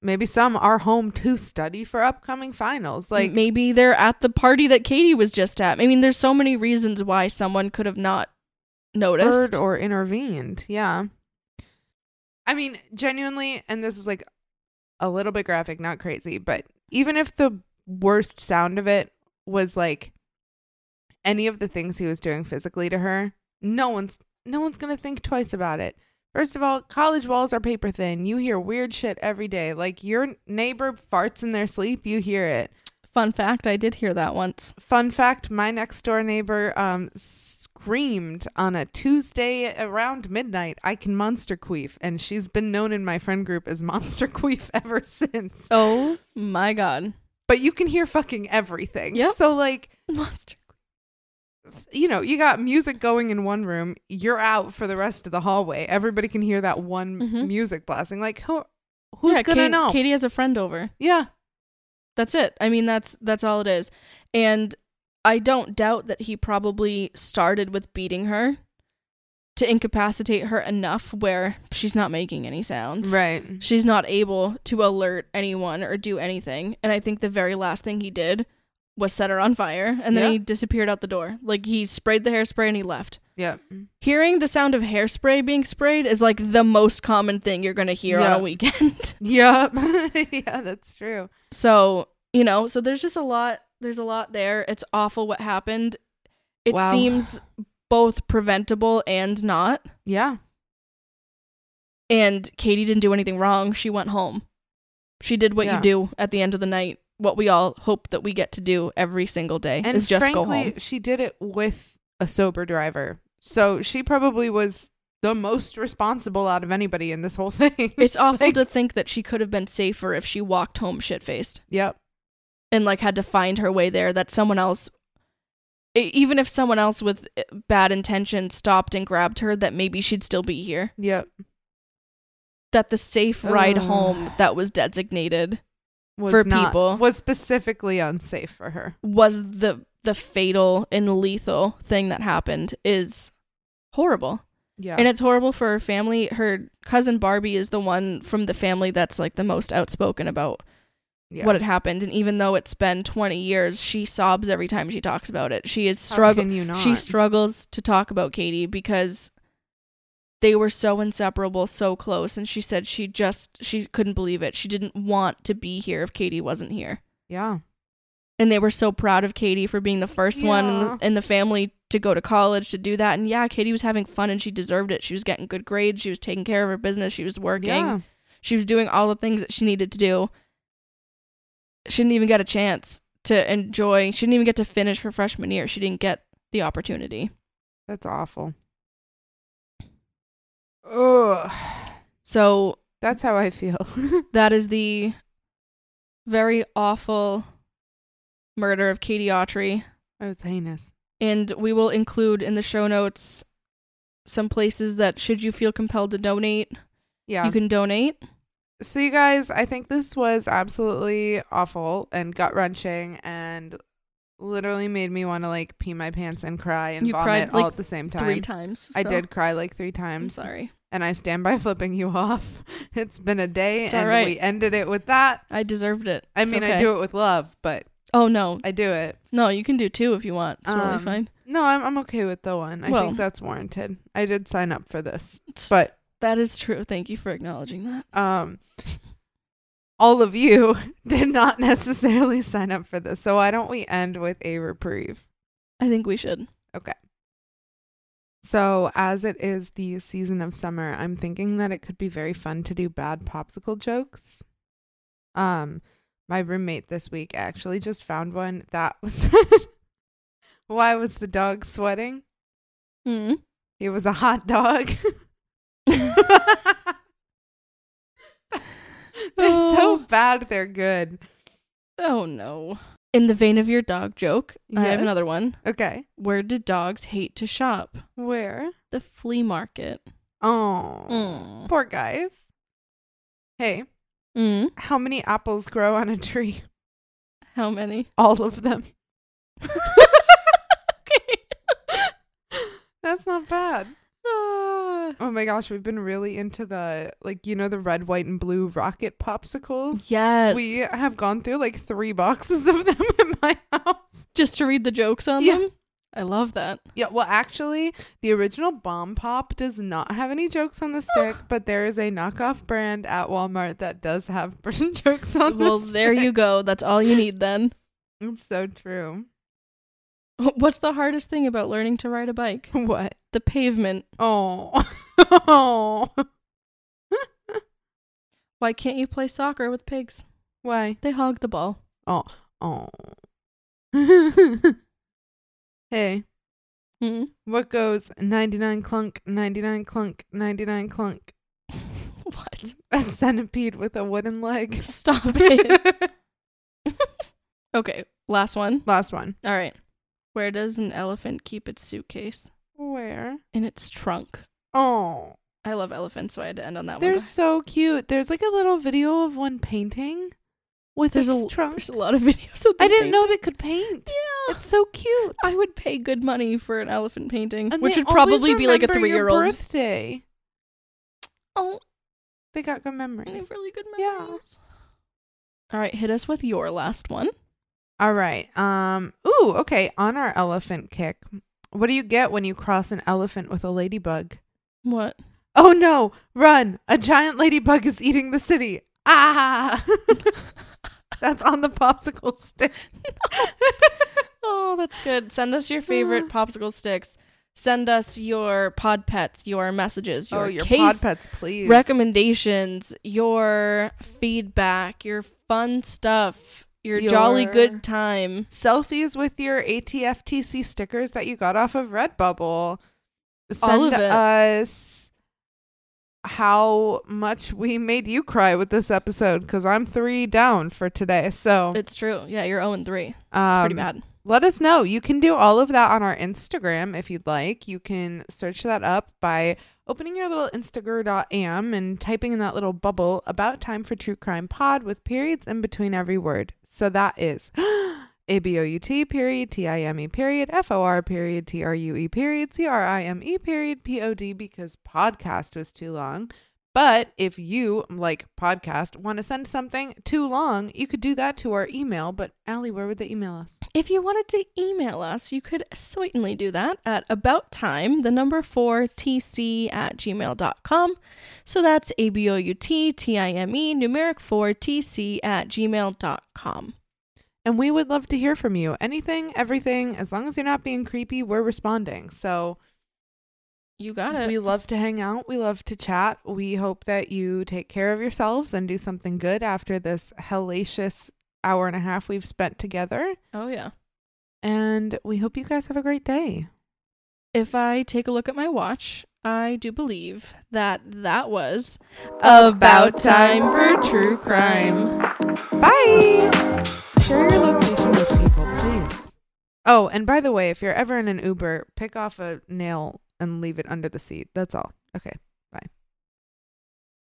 Maybe some are home to study for upcoming finals. Like,
maybe they're at the party that Katie was just at. I mean, there's so many reasons why someone could have not noticed.
heard or intervened. Yeah. I mean, genuinely, and this is like a little bit graphic, not crazy, but even if the worst sound of it was like any of the things he was doing physically to her, no one's no one's gonna think twice about it. First of all, college walls are paper thin. You hear weird shit every day. Like your neighbor farts in their sleep, you hear it.
Fun fact, I did hear that once.
Fun fact: My next door neighbor um screamed on a Tuesday around midnight. I can monster queef, and she's been known in my friend group as Monster Queef ever since.
Oh my god.
But you can hear fucking everything.
Yep.
So like,
Monster.
You know, you got music going in one room. You're out for the rest of the hallway. Everybody can hear that one
Mhm.
music blasting. Like who? Who's
yeah,
gonna
Kate-
know?
Katie has a friend over.
yeah.
That's it. I mean, that's that's all it is. And I don't doubt that he probably started with beating her to incapacitate her enough where she's not making any sounds.
Right.
She's not able to alert anyone or do anything. And I think the very last thing he did was set her on fire and then
Yeah.
he disappeared out the door. Like he sprayed the hairspray and he left.
Yeah.
Hearing the sound of hairspray being sprayed is like the most common thing you're going to hear
Yeah.
on a weekend.
Yep. yeah, that's true.
So, you know, so there's just a lot there's a lot there. It's awful what happened. It
Wow.
seems both preventable and not.
Yeah.
And Katie didn't do anything wrong. She went home. She did what
Yeah.
you do at the end of the night. What we all hope that we get to do every single day
And
is just
frankly,
go home.
she did it with a sober driver. So she probably was the most responsible out of anybody in this whole thing.
It's awful
Like-
to think that she could have been safer if she walked home shit faced
Yep.
and like had to find her way there. That someone else, even if someone else with uh, bad intentions stopped and grabbed her, that maybe she'd still be here.
Yep.
that the safe ride
Ugh.
home that was designated
Was
For
not-
people.
was specifically unsafe for her.
was the the fatal and lethal thing that happened is horrible.
Yeah.
And it's horrible for her family. Her cousin Barbie is the one from the family that's like the most outspoken about
yeah.
what had happened and even though it's been 20 years, she sobs every time she talks about it. She is
How
struggle
you not?
she struggles to talk about Katie because they were so inseparable, so close and she said she just she couldn't believe it. She didn't want to be here if Katie wasn't here.
yeah.
And they were so proud of Katie for being the first one in the, in the family to go to college to do that. And yeah, Katie was having fun and she deserved it. She was getting good grades, she was taking care of her business, she was working.
Yeah.
She was doing all the things that she needed to do. She didn't even get a chance to enjoy. She didn't even get to finish her freshman year. She didn't get the opportunity.
That's awful. Ugh.
So
That's how I feel.
that is the very awful murder of Katie Autry.
that was heinous.
And we will include in the show notes some places that, should you feel compelled to donate,
Yeah.
you can donate.
so you guys, I think this was absolutely awful and gut wrenching and literally made me want to like pee my pants and cry and
You
vomit
cried,
all
like,
at the same time.
Three times.
I did cry like three
I'm
times.
sorry.
And I stand by flipping you off. It's been a day
It's
and
right.
we ended it with that.
I deserved it.
I
It's
mean, I do it with love, but
Oh no,
I do it.
no, you can do two if you want. It's totally
Um,
fine.
No, I'm I'm okay with the one. I
Well-
think that's warranted. I did sign up for this. But
that is true. Thank you for acknowledging that.
um all of you did not necessarily sign up for this. So why don't we end with a reprieve?
I think we should.
So as it is the season of summer, I'm thinking that it could be very fun to do bad popsicle jokes. Um my roommate this week actually just found one that was Why was the dog sweating?
Hmm.
He was a hot dog. they're so
Oh.
bad, they're good.
Oh no. In the vein of your dog joke, I have another one.
Okay.
Where do dogs hate to shop?
Where?
The flea market.
Oh,
Mm.
poor guys. Hey,
Mm.
how many apples grow on a tree?
How many?
All of them.
okay.
That's not bad. Oh my gosh, we've been really into the like you know the red, white, and blue rocket popsicles.
yes.
We have gone through like three boxes of them at my house.
Just to read the jokes on
Yeah.
them. I love that.
Yeah, well, actually, the original Bomb Pop does not have any jokes on the stick, but there is a knockoff brand at Walmart that does have jokes on the
Well, there
stick.
you go. That's all you need then.
It's so true.
What's the hardest thing about learning to ride a bike?
What?
The pavement.
Oh. oh.
Why can't you play soccer with pigs?
Why?
They hog the ball.
Oh. Oh. hey,
Mm.
what goes 99 clunk, 99 clunk, 99 clunk?
what?
A centipede with a wooden leg.
Stop it. okay, last one.
Last one.
All right. Where does an elephant keep its suitcase?
Where?
In its trunk.
Oh.
I love elephants, so I had to end on that one.
They're so cute. There's like a little video of one painting with
There's
its
a
trunk.
there's a lot of videos of them.
I didn't know they could paint.
Yeah.
It's so cute.
I would pay good money for an elephant painting,
And
which would probably be like a 3-year-old.
birthday.
Oh,
They got good memories.
have really good memories. Yeah. All right, hit us with your last one.
All right. Um. Ooh. Okay. On our elephant kick, what do you get when you cross an elephant with a ladybug?
What?
Oh no! Run! A giant ladybug is eating the city. Ah! That's on the popsicle stick.
Oh, that's good. Send us your favorite popsicle sticks. Send us your pod pets, your messages, your,
oh, your
case
pod pets, please.
recommendations, your feedback, your fun stuff, your, jolly good time.
selfies with your ATFTC stickers that you got off of Redbubble. Send
All of it.
us how much we made you cry with this episode because I'm three down for today. So
It's true. Yeah, you're 0 and 3. It's
um,
pretty bad.
let us know. You can do all of that on our Instagram if you'd like. You can search that up by opening your little Instagram and typing in that little bubble about time for true crime pod with periods in between every word. So that is A B O U T period T I M E period F O R period T R U E period C R I M E period P O D because podcast was too long. But if you, like podcast, want to send something too long, you could do that to our email. But Allie, where would they email us?
If you wanted to email us, you could certainly do that at about time, the number 4 tc at gmail.com. So that's A B O U T T I M E, numeric 4 tc at gmail.com.
And we would love to hear from you. Anything, everything, as long as you're not being creepy, we're responding. So
You got it.
we love to hang out. We love to chat. We hope that you take care of yourselves and do something good after this hellacious hour and a half we've spent together.
oh, yeah.
And we hope you guys have a great day.
If I take a look at my watch, I do believe that that was
About time for true crime. Bye. Share your location with people, please. Oh, and by the way, if you're ever in an Uber, pick off a nail and leave it under the seat. That's all. Okay.